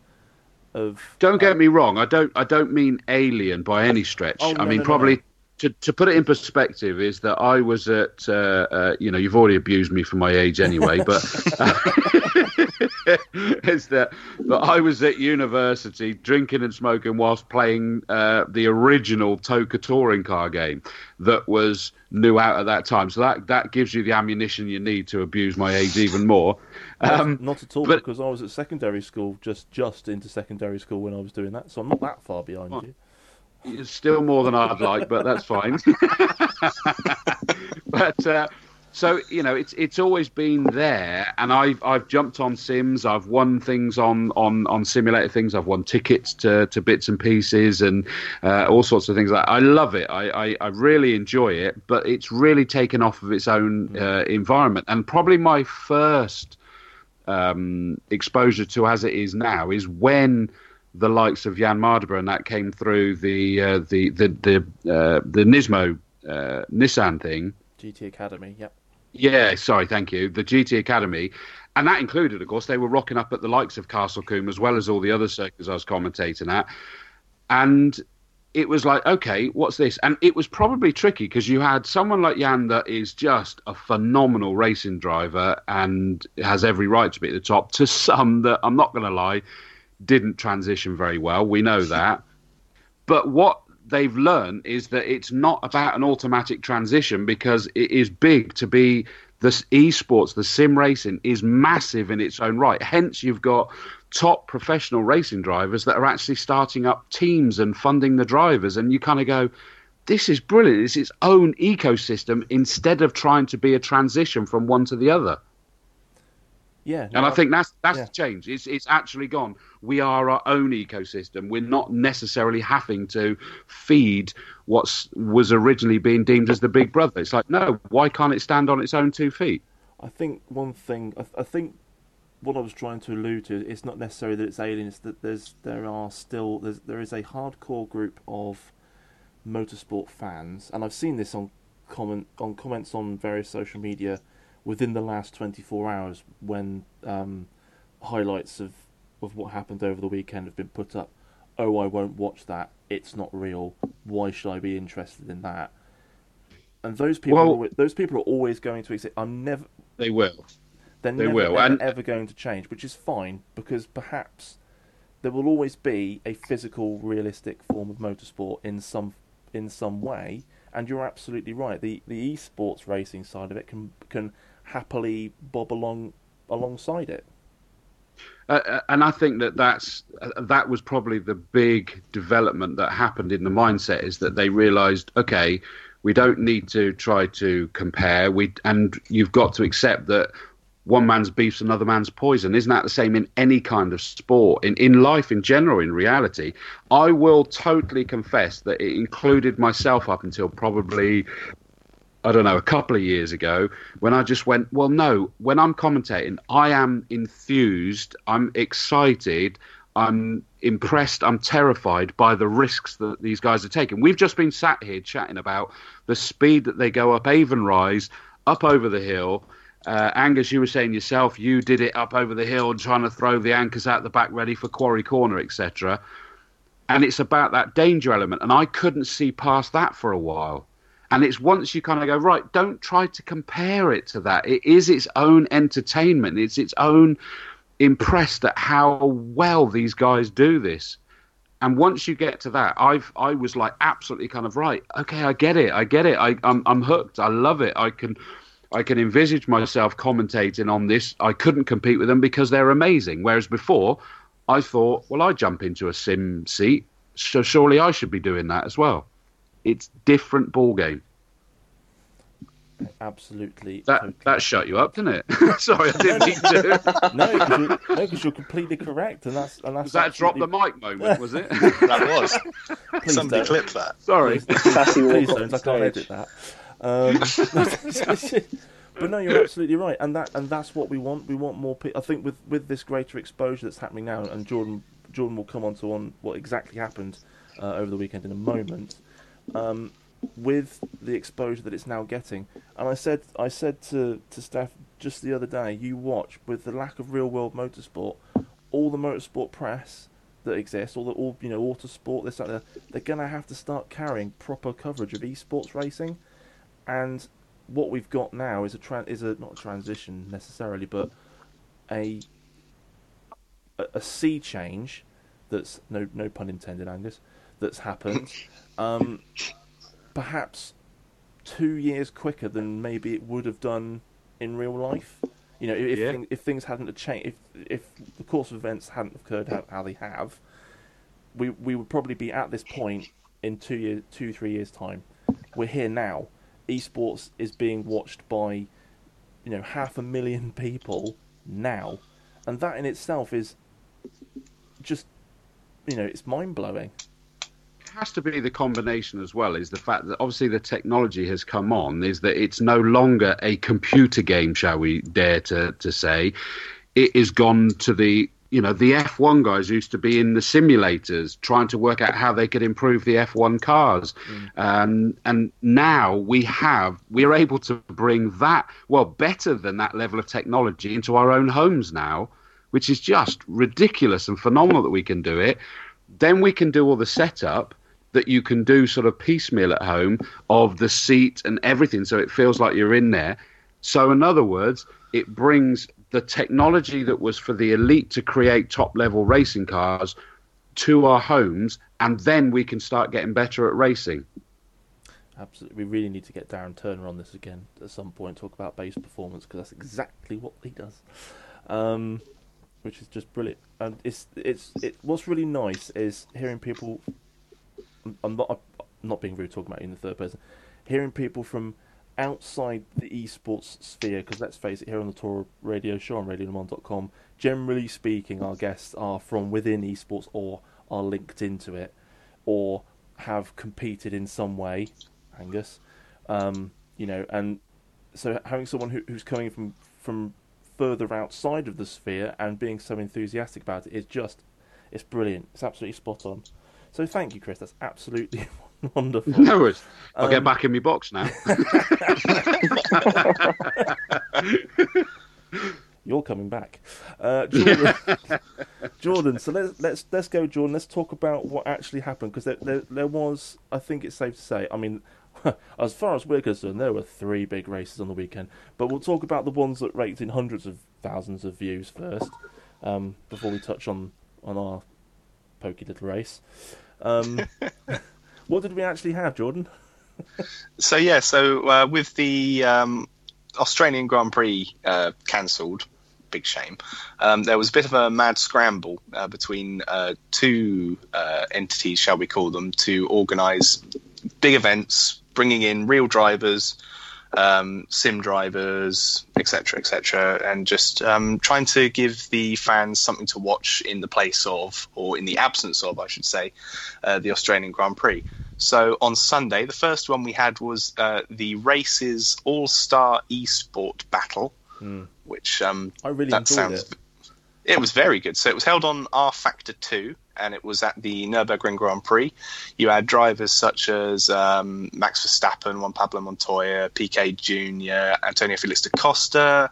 of. Don't get um, me wrong. I don't I don't mean alien by any stretch. Oh, no, I mean no, probably. No. To, to put it in perspective, is that I was at, uh, uh, you know, you've already abused me for my age anyway, but is that, that I was at university drinking and smoking whilst playing uh, the original TOCA touring car game that was new out at that time. So that, that gives you the ammunition you need to abuse my age even more. Um, not, not, at all, but, because I was at secondary school, just just into secondary school when I was doing that, so I'm not that far behind well, you. It's still more than I'd like, but that's fine. but uh, so you know, it's it's always been there, and I've I've jumped on sims. I've won things on on on simulator things. I've won tickets to to bits and pieces and uh, all sorts of things. I I love it. I, I, I really enjoy it, but it's really taken off of its own mm. uh, environment. And probably my first um, exposure to as it is now is when the likes of Jan Mardenborough and that came through the uh, the the the, uh, the Nismo uh, Nissan thing. GT Academy, yep. Yeah, sorry, thank you. The GT Academy, and that included, of course, they were rocking up at the likes of Castle Combe as well as all the other circuits I was commentating at, and it was like, okay, what's this? And it was probably tricky because you had someone like Jan that is just a phenomenal racing driver and has every right to be at the top. To some that I'm not going to lie, didn't transition very well. We know that. But what they've learned is that it's not about an automatic transition because it is big to be the esports, the sim racing is massive in its own right. Hence, you've got top professional racing drivers that are actually starting up teams and funding the drivers, and you kind of go, "This is brilliant! It's its own ecosystem instead of trying to be a transition from one to the other." Yeah, no, and I think that's that's yeah. the change. It's it's actually gone. We are our own ecosystem. We're not necessarily having to feed what was originally being deemed as the big brother. It's like, no, why can't it stand on its own two feet? I think one thing. I, I think what I was trying to allude to is not necessarily that it's alien. It's that there's there are still there's, there is a hardcore group of motorsport fans, and I've seen this on comment on comments on various social media within the last 24 hours when um, highlights of, of what happened over the weekend have been put up. Oh, I won't watch that. It's not real. Why should I be interested in that? And those people, well, are, those people are always going to say, "I'm never." They will. They're they never, will. Ever, and... ever going to change, which is fine because perhaps there will always be a physical, realistic form of motorsport in some in some way. And you're absolutely right. The the esports racing side of it can can happily bob along alongside it. Uh, uh, and I think that that's uh, that was probably the big development that happened in the mindset is that they realised, okay, we don't need to try to compare. We and you've got to accept that one man's beef's another man's poison. Isn't that the same in any kind of sport, in, in life in general, in reality? I will totally confess that it included myself up until probably I don't know, a couple of years ago when I just went, well, no, when I'm commentating, I am enthused, I'm excited, I'm impressed, I'm terrified by the risks that these guys are taking. We've just been sat here chatting about the speed that they go up Avon Rise, up over the hill. Uh, Angus, you were saying yourself, you did it up over the hill, trying to throw the anchors out the back ready for Quarry Corner, etc. And it's about that danger element. And I couldn't see past that for a while. And it's once you kind of go, right, don't try to compare it to that. It is its own entertainment, it's its own impressed at how well these guys do this. And once you get to that, I've I was like absolutely kind of right. Okay, I get it. I get it. I, I'm I'm hooked. I love it. I can I can envisage myself commentating on this. I couldn't compete with them because they're amazing. Whereas before, I thought, well, I jump into a sim seat, so surely I should be doing that as well. It's different ball game. Absolutely. That totally. that shut you up, didn't it? Sorry, I didn't mean to. no, because you're, no, you're, completely correct, and that's and that's. Was that absolutely... drop the mic moment? Was it? that was. Please Somebody don't. clip that. Sorry. Please, don't. I can't edit that. Um, but no, you're absolutely right, and that and that's what we want. We want more. people. I think with with this greater exposure that's happening now, and Jordan Jordan will come on to on what exactly happened uh, over the weekend in a moment um, with the exposure that it's now getting. And I said, I said to to Steph just the other day, you watch with the lack of real world motorsport, all the motorsport press that exists, all the all you know, autosport, this that, they're gonna have to start carrying proper coverage of esports racing, and what we've got now is a tra- is a not a transition necessarily, but a a, a sea change that's no no pun intended, Angus, that's happened. um, perhaps two years quicker than maybe it would have done in real life. You know, if Yeah. if things hadn't changed, if if the course of events hadn't occurred how, how they have, we we would probably be at this point in two years, two three years time. We're here now. Esports is being watched by, you know, half a million people now, and that in itself is just, you know, it's mind blowing. Has to be the combination as well is the fact that obviously the technology has come on is that it's no longer a computer game shall we dare to, to say. It is gone to the you know the F1 guys used to be in the simulators trying to work out how they could improve the F1 cars. Um, and now we have we're able to bring that well better than that level of technology into our own homes now which is just ridiculous and phenomenal that we can do it. Then we can do all the setup that you can do sort of piecemeal at home of the seat and everything so it feels like you're in there so in other words it brings the technology that was for the elite to create top level racing cars to our homes and then we can start getting better at racing Absolutely, we really need to get Darren Turner on this again at some point. Talk about base performance because that's exactly what he does, um, which is just brilliant. And it's it's it. What's really nice is hearing people. I'm not I'm not being rude talking about you in the third person. Hearing people from outside the esports sphere, because let's face it, here on the Tora Radio Show on RadioLeMans.com, generally speaking, our guests are from within esports or are linked into it, or have competed in some way. Angus, um, you know, and so having someone who, who's coming from from further outside of the sphere and being so enthusiastic about it is just it's brilliant. It's absolutely spot on. So thank you, Chris. That's absolutely wonderful. no worries i'll get Um, back in my box now You're coming back, uh, Jordan. Jordan. So let's let's let's go, Jordan. Let's talk about what actually happened because there, there there was. I think it's safe to say. I mean, as far as we're concerned, there were three big races on the weekend. But we'll talk about the ones that raked in hundreds of thousands of views first, um, before we touch on on our pokey little race. Um, what did we actually have, Jordan? So yeah, so uh, with the um, Australian Grand Prix uh, cancelled, big shame. Um, there was a bit of a mad scramble uh, between uh, two uh, entities, shall we call them, to organise big events, bringing in real drivers, um, sim drivers, etc., etc., and just um, trying to give the fans something to watch in the place of, or in the absence of, I should say, uh, the Australian Grand Prix. So on Sunday, the first one we had was uh, the races All Star Esport Battle, which um, I really that sounds. it. It was very good. So it was held on rFactor 2, and it was at the Nürburgring Grand Prix. You had drivers such as um, Max Verstappen, Juan Pablo Montoya, PK Jr., Antonio Felix da Costa,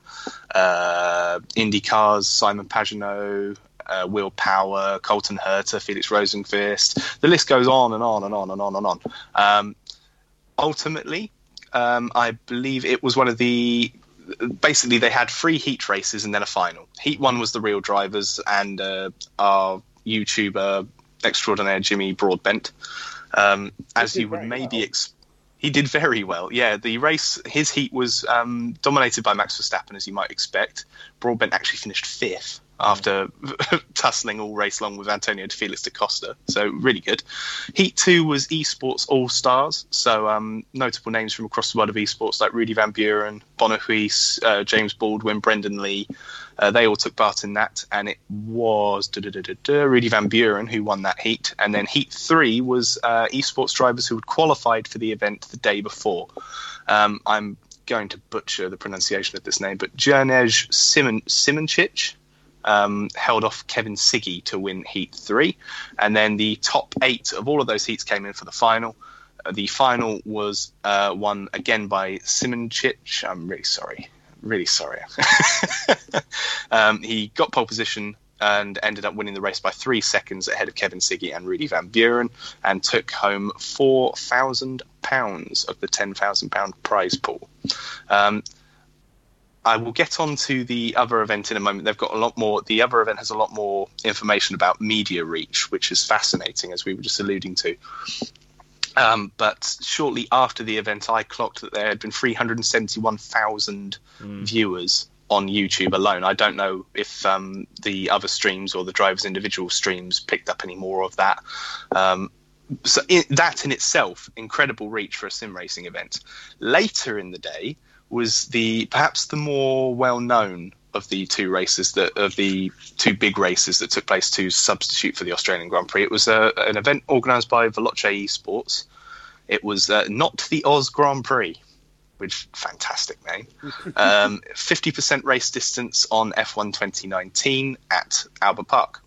uh, IndyCars, Simon Pagenaud, uh, Will Power, Colton Herta, Felix Rosenqvist. The list goes on and on and on and on and on. Um, ultimately, um, I believe it was one of the basically they had three heat races and then a final. Heat one was the real drivers and uh, our YouTuber extraordinaire Jimmy Broadbent. Um, as you would maybe well. ex- he did very well. Yeah, the race his heat was um, dominated by Max Verstappen as you might expect. Broadbent actually finished fifth after tussling all race long with Antonio de Felix da Costa. So really good. Heat two was esports all stars. So um, notable names from across the world of esports like Rudy Van Buren, Bono Huis, uh, James Baldwin, Brendan Lee. Uh, they all took part in that, and it was Rudy Van Buren who won that heat. And then heat three was uh, esports drivers who had qualified for the event the day before. Um, I'm going to butcher the pronunciation of this name, but Jernej Simon Simoncic um, held off Kevin Siggy to win Heat 3. And then the top eight of all of those heats came in for the final. Uh, the final was uh, won again by Simoncic. I'm really sorry. Really sorry. um, he got pole position and ended up winning the race by three seconds ahead of Kevin Siggy and Rudy Van Buren and took home £4,000 of the £10,000 prize pool. Um, I will get on to the other event in a moment. They've got a lot more. The other event has a lot more information about media reach, which is fascinating, as we were just alluding to. Um, but shortly after the event, I clocked that there had been 371,000 mm. viewers on YouTube alone. I don't know if um, the other streams or the driver's individual streams picked up any more of that. Um, so in, that in itself, incredible reach for a sim racing event. Later in the day was the perhaps the more well known of the two races that of the two big races that took place to substitute for the Australian Grand Prix. It was uh, an event organised by Veloce Esports. It was uh, not the Oz Grand Prix, which fantastic name. Um, 50% race distance on F1 2019 at Albert Park.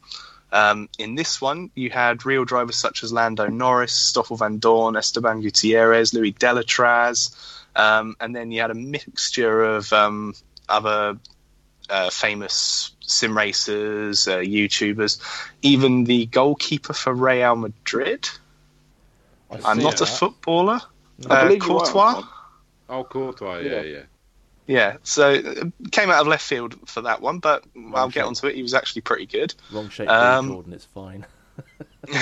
Um, in this one, you had real drivers such as Lando Norris, Stoffel Vandoorne, Esteban Gutierrez, Louis Delétraz, um, and then you had a mixture of um, other uh, famous sim racers, uh, YouTubers, even the goalkeeper for Real Madrid. I'm not that. a footballer. Uh, Courtois. Oh, Courtois, yeah, yeah. yeah. Yeah, so uh, came out of left field for that one, but Wrong I'll shape. get onto it. He was actually pretty good. Wrong shape, um, Jordan. It's fine.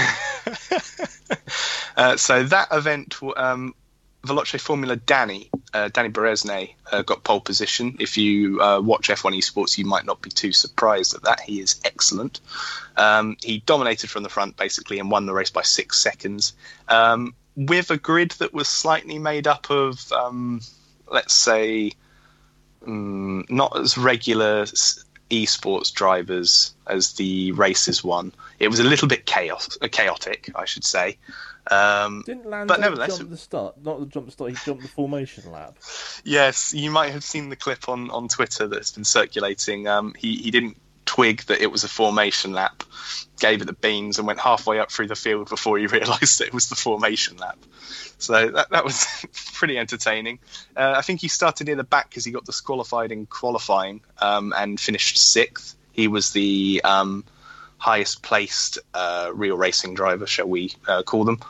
uh, so that event um, Veloce Formula Danny, uh, Danny Bereznay, uh, got pole position. If you uh, watch F1 Esports, you might not be too surprised at that. He is excellent. Um, he dominated from the front basically and won the race by six seconds um, with a grid that was slightly made up of, um, let's say, um, not as regular esports drivers as the races won. It was a little bit chaos, chaotic, I should say. Um, Didn't Lando but nevertheless, jump the start? Not the jump start. He jumped the formation lap. Yes, you might have seen the clip on, on Twitter that's been circulating. Um, he he didn't twig that it was a formation lap, gave it the beans, and went halfway up through the field before he realised it was the formation lap. So that, that was pretty entertaining. Uh, I think he started near the back because he got disqualified in qualifying um, and finished sixth. He was the um, highest placed uh, real racing driver, shall we uh, call them.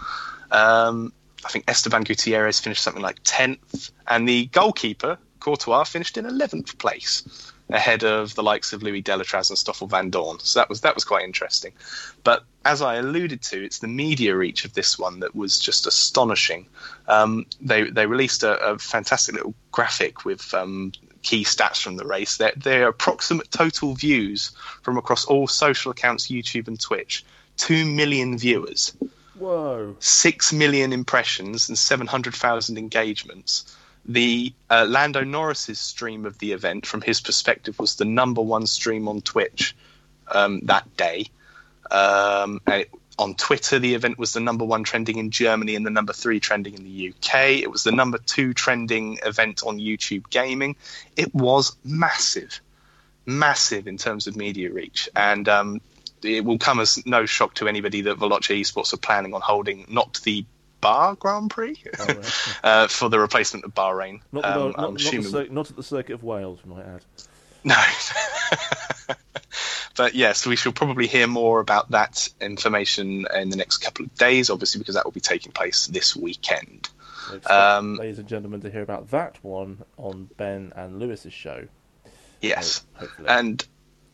Um, I think Esteban Gutierrez finished something like 10th, and the goalkeeper, Courtois, finished in 11th place, ahead of the likes of Louis Delétraz and Stoffel Vandoorne. So that was that was quite interesting. But as I alluded to, it's the media reach of this one that was just astonishing. Um, they they released a, a, fantastic little graphic with um, key stats from the race. Their, their approximate total views from across all social accounts, YouTube and Twitch, 2 million viewers. Whoa. 6 million impressions and 700,000 engagements. The uh, Lando Norris's stream of the event, from his perspective, was the number one stream on Twitch um, that day. Um, it on Twitter, the event was the number one trending in Germany and the number three trending in the UK. It was the number two trending event on YouTube gaming. It was massive, massive in terms of media reach. And um, it will come as no shock to anybody that Veloce Esports are planning on holding not the Bar Grand Prix oh, right. uh, for the replacement of Bahrain. Not, um, not, not, not, at the Circuit of Wales, we might add. No. but yes, we shall probably hear more about that information in the next couple of days, obviously, because that will be taking place this weekend. Um, ladies and gentlemen, to hear about that one on Ben and Lewis's show. Yes, and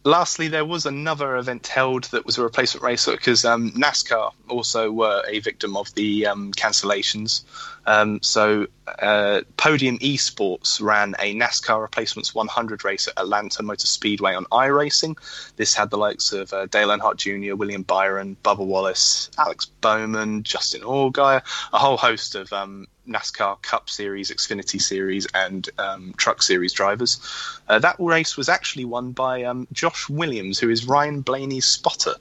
lastly, there was another event held that was a replacement race because um, NASCAR also were a victim of the um, cancellations. Um, so, uh, Podium Esports ran a NASCAR Replacements 100 race at Atlanta Motor Speedway on iRacing. This had the likes of uh, Dale Earnhardt Jr., William Byron, Bubba Wallace, Alex Bowman, Justin Allgaier, a whole host of um, NASCAR Cup Series, Xfinity Series, and um, Truck Series drivers. Uh, that race was actually won by um, Josh Williams, who is Ryan Blaney's spotter.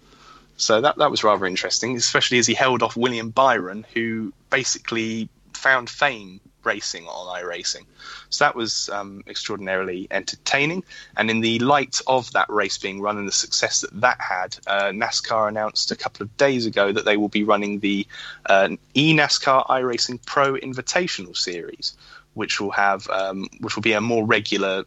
So that that was rather interesting, especially as he held off William Byron, who basically found fame racing on iRacing. So that was um, extraordinarily entertaining. And in the light of that race being run and the success that that had, uh, NASCAR announced a couple of days ago that they will be running the uh, eNASCAR iRacing Pro Invitational Series, which will have um, which will be a more regular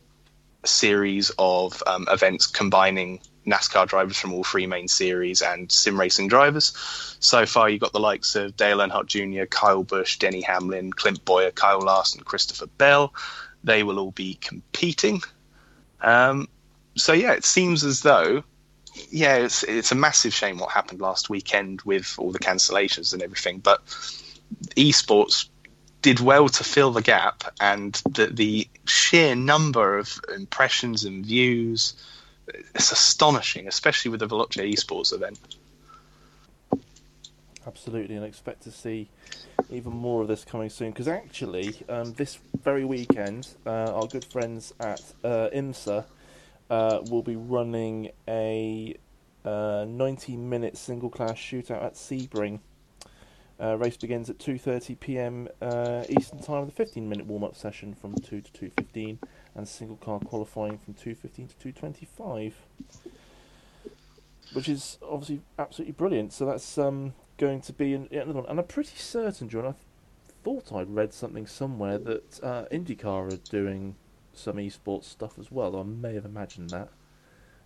series of um, events combining NASCAR drivers from all three main series and sim racing drivers. So far, you've got the likes of Dale Earnhardt Jr., Kyle Busch, Denny Hamlin, Clint Bowyer, Kyle Larson, Christopher Bell. They will all be competing. Um, so yeah, it seems as though yeah, it's it's a massive shame what happened last weekend with all the cancellations and everything, but esports did well to fill the gap, and the the sheer number of impressions and views it's astonishing, especially with the Veloce esports event. Absolutely, and expect to see even more of this coming soon. Because actually, um, this very weekend, uh, our good friends at uh, IMSA uh, will be running a 90-minute uh, single-class shootout at Sebring. Uh, race begins at 2:30 p.m. Uh, Eastern Time with a 15-minute warm-up session from 2 to 2:15, and single car qualifying from 2:15 to 2:25, which is obviously absolutely brilliant. So that's um, going to be an, another one, and I'm pretty certain, John. I thought I'd read something somewhere that uh, IndyCar are doing some esports stuff as well. I may have imagined that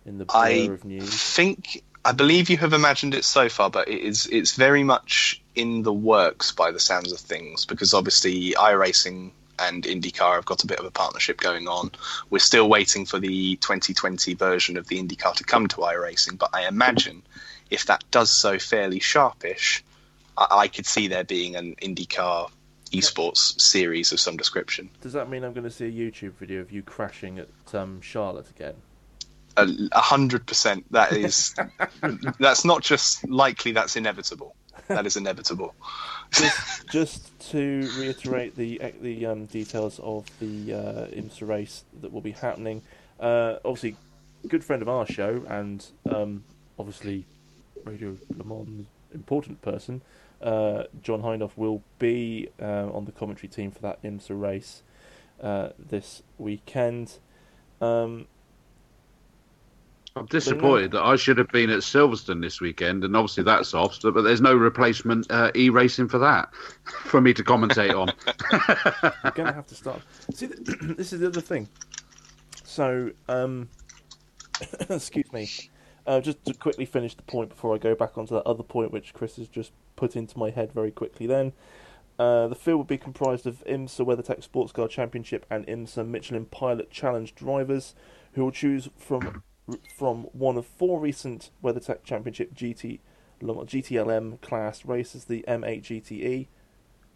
in the blur I of news. I think I believe you have imagined it so far, but it is it's very much in the works by the sounds of things because obviously iRacing and IndyCar have got a bit of a partnership going on. We're still waiting for the 2020 version of the IndyCar to come to iRacing, but I imagine if that does so fairly sharpish, I, I could see there being an IndyCar esports series of some description. Does that mean I'm going to see a YouTube video of you crashing at um, Charlotte again? A hundred percent. That is. that's not just likely. That's inevitable. That is inevitable. just, just to reiterate the the um, details of the uh, IMSA race that will be happening. Uh, obviously, good friend of our show and um, obviously Radio Le Mans important person, uh, John Hindhaugh will be uh, on the commentary team for that IMSA race uh, this weekend. Um, I'm disappointed that I should have been at Silverstone this weekend, and obviously that's off. But there's no replacement uh, e-racing for that for me to commentate on. You're going to have to start. See, this is the other thing. So, um, excuse me. Uh, just to quickly finish the point before I go back onto that other point, which Chris has just put into my head very quickly. Then, uh, the field will be comprised of IMSA WeatherTech Sports Car Championship and IMSA Michelin Pilot Challenge drivers, who will choose from from one of four recent WeatherTech Championship GT GTLM class races, the M8 GTE.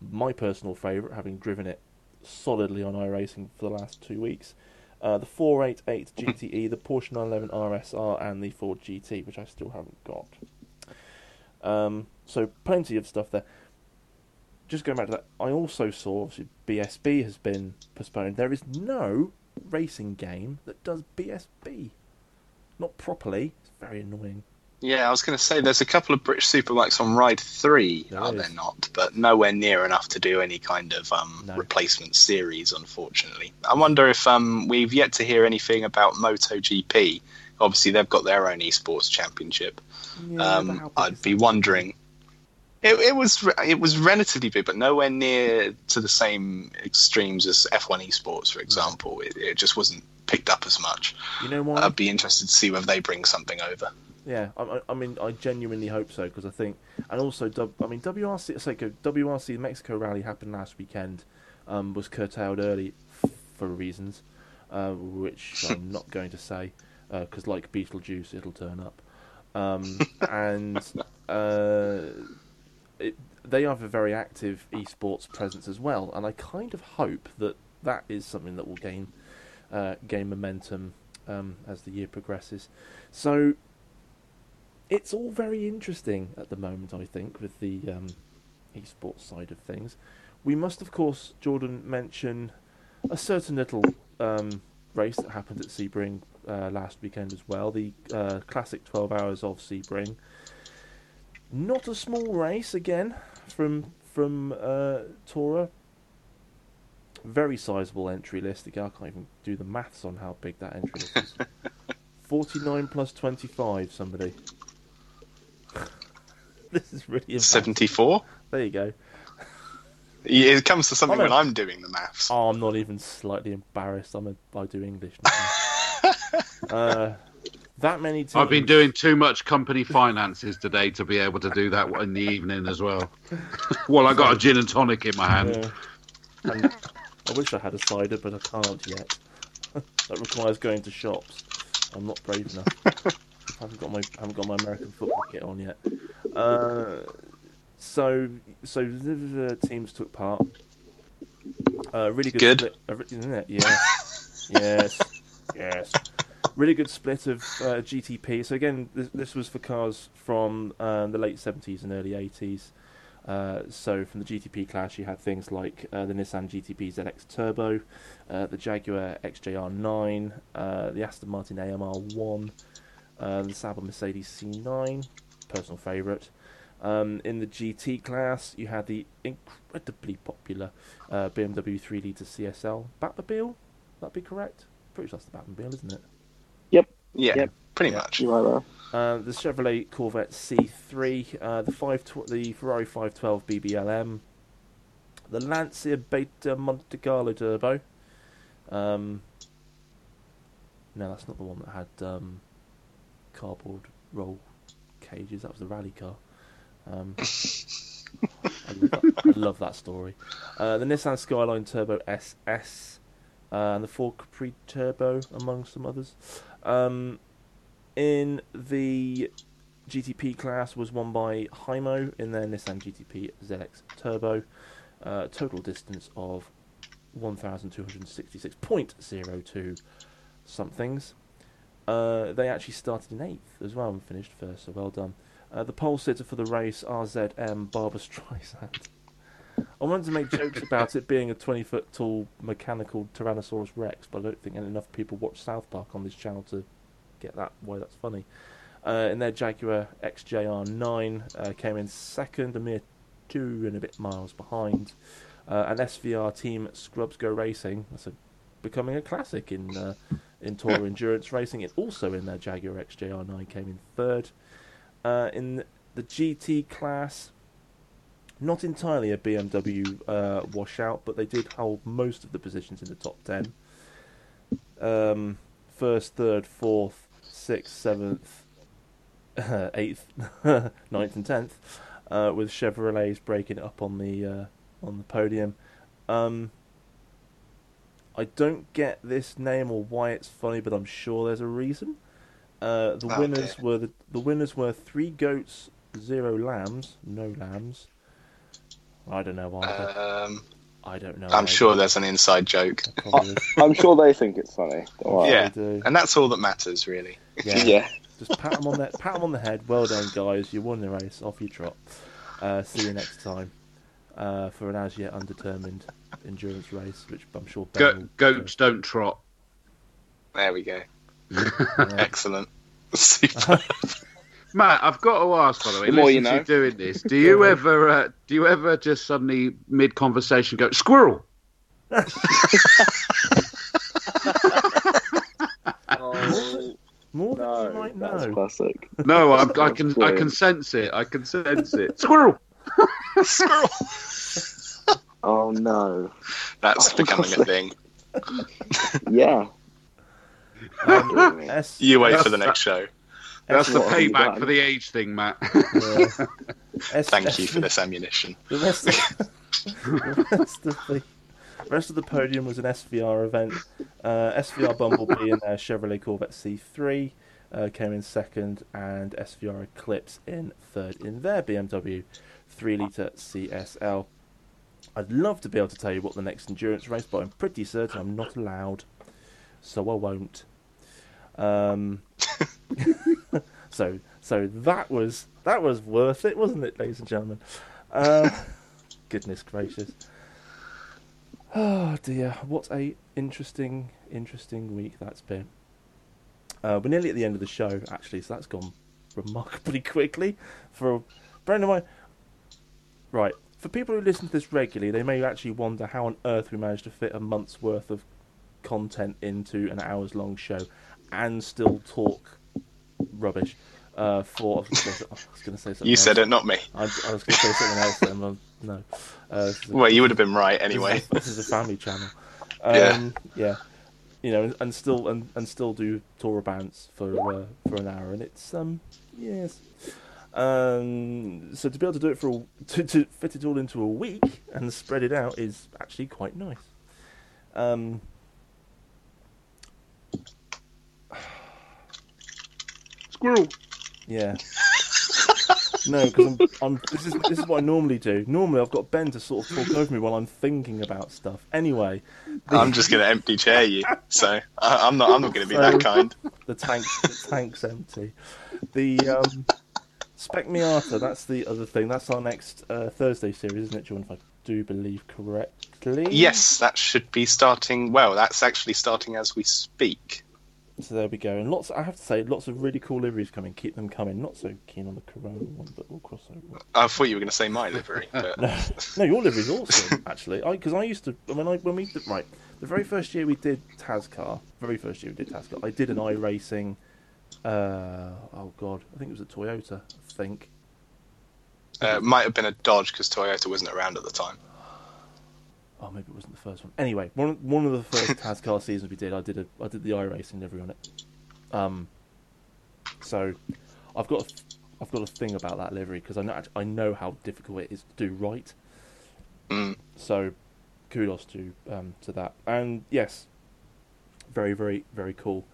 My personal favourite, having driven it solidly on iRacing for the last two weeks. Uh, the 488 GTE, the Porsche 911 RSR, and the Ford GT, which I still haven't got. Um, so plenty of stuff there. Just going back to that, I also saw BSB has been postponed. There is no racing game that does BSB, not properly. It's very annoying. Yeah, I was going to say there's a couple of British superbikes on Ride 3, there are is. there not? But nowhere near enough to do any kind of um, no. replacement series, unfortunately. I wonder if um, we've yet to hear anything about MotoGP. Obviously, they've got their own esports championship. Yeah, um, I'd be wondering. It, it, was it was relatively big, but nowhere near to the same extremes as F1 esports, for example. It, it just wasn't picked up as much. You know what? I'd be interested to see whether they bring something over. Yeah, I, I, mean, I genuinely hope so because I think, and also, I mean, WRC, so WRC Mexico Rally happened last weekend, um, was curtailed early for reasons, uh, which I'm not going to say because, uh, like Beetlejuice, it'll turn up, um, and uh, it, they have a very active esports presence as well, and I kind of hope that that is something that will gain uh, gain momentum um, as the year progresses. So it's all very interesting at the moment, I think, with the um, esports side of things. We must, of course, Jordan, mention a certain little um, race that happened at Sebring uh, last weekend as well, the uh, classic 12 hours of Sebring. Not a small race again from from uh, Tora. Very sizable entry list. Again, I can't even do the maths on how big that entry list is. 49 plus 25, somebody. this is really 74? There you go. It comes to something I'm a, when I'm doing the maths. Oh, I'm not even slightly embarrassed. I'm a, I do English. uh, that many teams. I've been doing too much company finances today to be able to do that in the evening as well. well, I got a gin and tonic in my hand. Yeah. I wish I had a cider, but I can't yet. that requires going to shops. I'm not brave enough. I haven't got my haven't got my American football kit on yet. Uh, so so the teams took part. Uh, really good, Good. split, uh, isn't it? Yeah. yes, yes. Really good split of uh, GTP. So again, this, this was for cars from uh, the late seventies and early eighties. Uh, so from the GTP class, you had things like uh, the Nissan GTP ZX Turbo, uh, the Jaguar XJR9, uh, the Aston Martin AMR1, uh, the Sauber Mercedes C9, personal favourite. Um, in the GT class, you had the incredibly popular uh, BMW 3 litre CSL Batmobile. That'd be correct? Pretty sure that's the Batmobile, isn't it? Yep. Yeah, Yep. Pretty Yeah. much. You are there. Uh, the Chevrolet Corvette C3, uh, the five tw- the Ferrari 512 BBLM, the Lancia Beta Monte Carlo Turbo. Um, no, that's not the one that had um, cardboard roll cages. That was the rally car. Um, I, love that, I love that story. Uh, the Nissan Skyline Turbo SS, uh, and the Ford Capri Turbo, among some others. Um, in the GTP class was won by Hymo in their Nissan GTP ZX Turbo. Uh, total distance of 1,266.02 somethings. Uh, they actually started in eighth as well and finished first, so well done. Uh, the pole sitter for the race, RZM Barbara Streisand. I wanted to make jokes about it being a 20 foot tall mechanical Tyrannosaurus Rex, but I don't think enough people watch South Park on this channel to get that why that's funny. Uh, in their Jaguar XJR9 uh, came in second, a mere two and a bit miles behind. Uh, and SVR team Scrubs Go Racing, that's a, becoming a classic in uh, in tour endurance racing. It also in their Jaguar XJR9 came in third. Uh, in the GT class, not entirely a BMW uh, washout, but they did hold most of the positions in the top ten. Um, first, third, fourth, sixth, seventh, eighth, ninth, and tenth, uh, with Chevrolets breaking it up on the uh, on the podium. Um, I don't get this name or why it's funny, but I'm sure there's a reason. Uh, the Oh, winners were the, the winners were three goats, zero lambs, no lambs. I don't know why. Um, I don't know. I'm either. sure there's an inside joke. Probably. I'm sure they think it's funny. Don't worry. Yeah. do. And that's all that matters, really. Yeah. Yeah. Just pat them on the pat 'em on the head. Well done, guys. You won the race. Off you trot. Uh, see you next time uh, for an as yet undetermined endurance race, which I'm sure Ben Go- will goats don't trot. There we go. Yeah. Excellent. Super. Matt, I've got to ask by the way. The more listen you to know. doing this, do you ever, uh, do you ever just suddenly mid conversation go squirrel? Oh, More than you no, might that's know. classic. No, I'm, I can, I can sense it. I can sense it. Squirrel. Squirrel. Oh no. That's Oh, becoming a thing. Yeah. Um, You wait for the next show. That's the What have you payback for the age thing, Matt. yeah. Thank you for this ammunition. The rest, of, the rest of the rest of the podium was an SVR event. Uh, SVR Bumblebee and their Chevrolet Corvette C3 uh, came in second, and SVR Eclipse in third in their BMW 3 litre CSL. I'd love to be able to tell you what the next endurance race, but I'm pretty certain I'm not allowed, so I won't. Um, so so that was that was worth it, wasn't it, ladies and gentlemen? Um, goodness gracious. Oh dear, what a interesting, interesting week that's been. Uh, we're nearly at the end of the show, actually, so that's gone remarkably quickly. For Brendan, mind, right? For people who listen to this regularly, they may actually wonder how on earth we managed to fit a month's worth of content into an hours long show and still talk rubbish. Uh, for I was going to say something. You said it, not me. I, I was going to say something else then. Well, no. Uh, a- Well, you would have been right this is- anyway. This is a family channel. Um, Yeah. yeah. You know, and still and, and still do tour bounce for uh, for an hour, and it's um yes. Um, so to be able to do it for a, to to fit it all into a week and spread it out is actually quite nice. Um, Squirrel. Yeah. no, because I'm, I'm. This is this is what I normally do. Normally, I've got Ben to sort of talk over me while I'm thinking about stuff. Anyway, I'm just going to empty chair you, so I, I'm not. I'm not going to be that kind. the tank, the tank's empty. The um, Spec Miata. That's the other thing. That's our next uh, Thursday series, isn't it, John? If I do believe correctly. Yes, that should be starting. Well, that's actually starting as we speak. So there we go, and lots. I have to say, lots of really cool liveries coming. Keep them coming. Not so keen on the Corona one, but we'll cross over. I thought you were going to say my livery. But... no, no, your livery's awesome. Actually, because I, I, used to when I when we did, right the very first year we did Tascar, very first year we did Tascar, I did an iRacing. Uh, oh god, I think it was a Toyota. I think. Uh, might have been a Dodge because Toyota wasn't around at the time. Oh, maybe it wasn't the first one. Anyway, one one of the first Tascar seasons we did, I did a I did the iRacing livery on it. Um, so I've got a, I've got a thing about that livery because I know I know how difficult it is to do right. Mm. So kudos to um, to that. And yes, very very very cool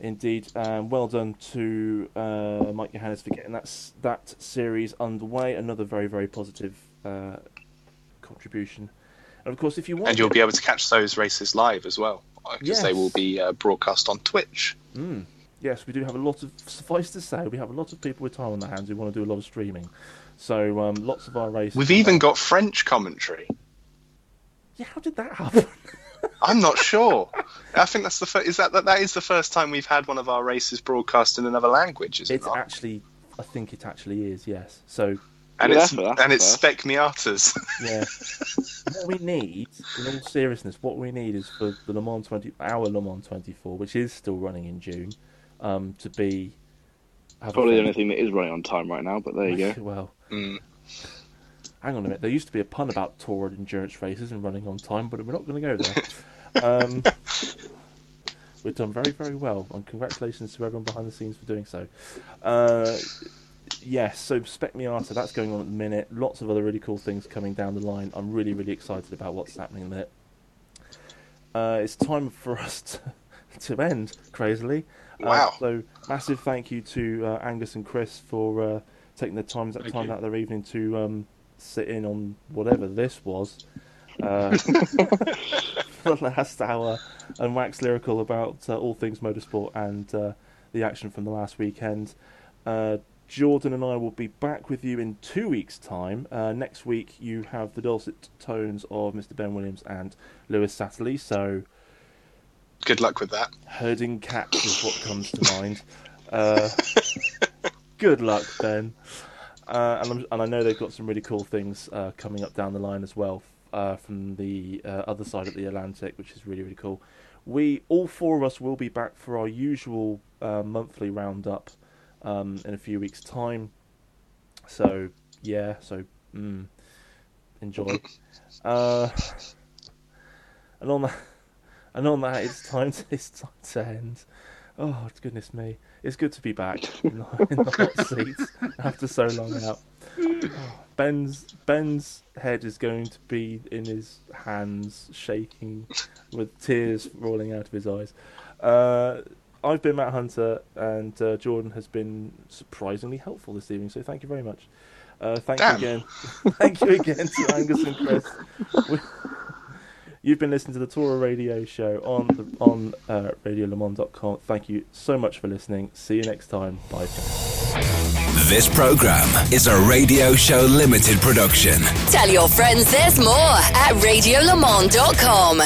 indeed. Um, well done to uh, Mike Johannes for getting that that series underway. Another very very positive uh, contribution. And of course, if you want, and you'll be able to catch those races live as well because yes. they will be uh, broadcast on Twitch. Mm. Yes, we do have a lot of. Suffice to say, we have a lot of people with time on their hands who want to do a lot of streaming. So um, lots of our races. We've even got French commentary. Yeah, how did that happen? I'm not sure. I think that's the first, is that, that that is the first time we've had one of our races broadcast in another language. Is it's it actually, I think it actually is. Yes. So and yeah, it's and it's spec Miatas. yeah. what we need, in all seriousness, what we need is for the Le Mans twenty, our Le Mans twenty four, which is still running in June, um, to be. Probably the only thing that is running on time right now, but there you go. well, mm. hang on a minute. There used to be a pun about Tora endurance races and running on time, but we're not going to go there. um, we've done very, very well, and congratulations to everyone behind the scenes for doing so. Uh, yes, so Spec Miata, that's going on at the minute. Lots of other really cool things coming down the line. I'm really, really excited about what's happening there. Uh, it's time for us to, to end, crazily. Uh, wow. Uh, so, massive thank you to uh, Angus and Chris for uh, taking the time, that time out of their evening to um, sit in on whatever this was. Uh, for the last hour and wax lyrical about all things motorsport and the action from the last weekend. Jordan and I will be back with you in two weeks' time. Uh, next week, you have the dulcet tones of Mr. Ben Williams and Lewis Satterley. So, good luck with that. Herding cats is what comes to mind. Uh, good luck, Ben. Uh, and, and, I know they've got some really cool things uh, coming up down the line as well uh, from the uh, other side of the Atlantic, which is really really cool. We all four of us will be back for our usual monthly roundup um, in a few weeks' time. So yeah, so mm, enjoy. Uh, and on that, and on that, it's time to it's time to end. Oh goodness me, it's good to be back in the, in the hot seats after so long out. Ben's Ben's head is going to be in his hands, shaking with tears rolling out of his eyes. Uh, I've been Matt Hunter, and uh, Jordan has been surprisingly helpful this evening. So thank you very much. Uh, thank Damn. you again. thank you again to Angus and Chris. You've been listening to the Tora Radio Show on the, on uh, RadioLeMans.com. Thank you so much for listening. See you next time. Bye. This program is a Radio Show Limited production. Tell your friends there's more at RadioLeMans.com.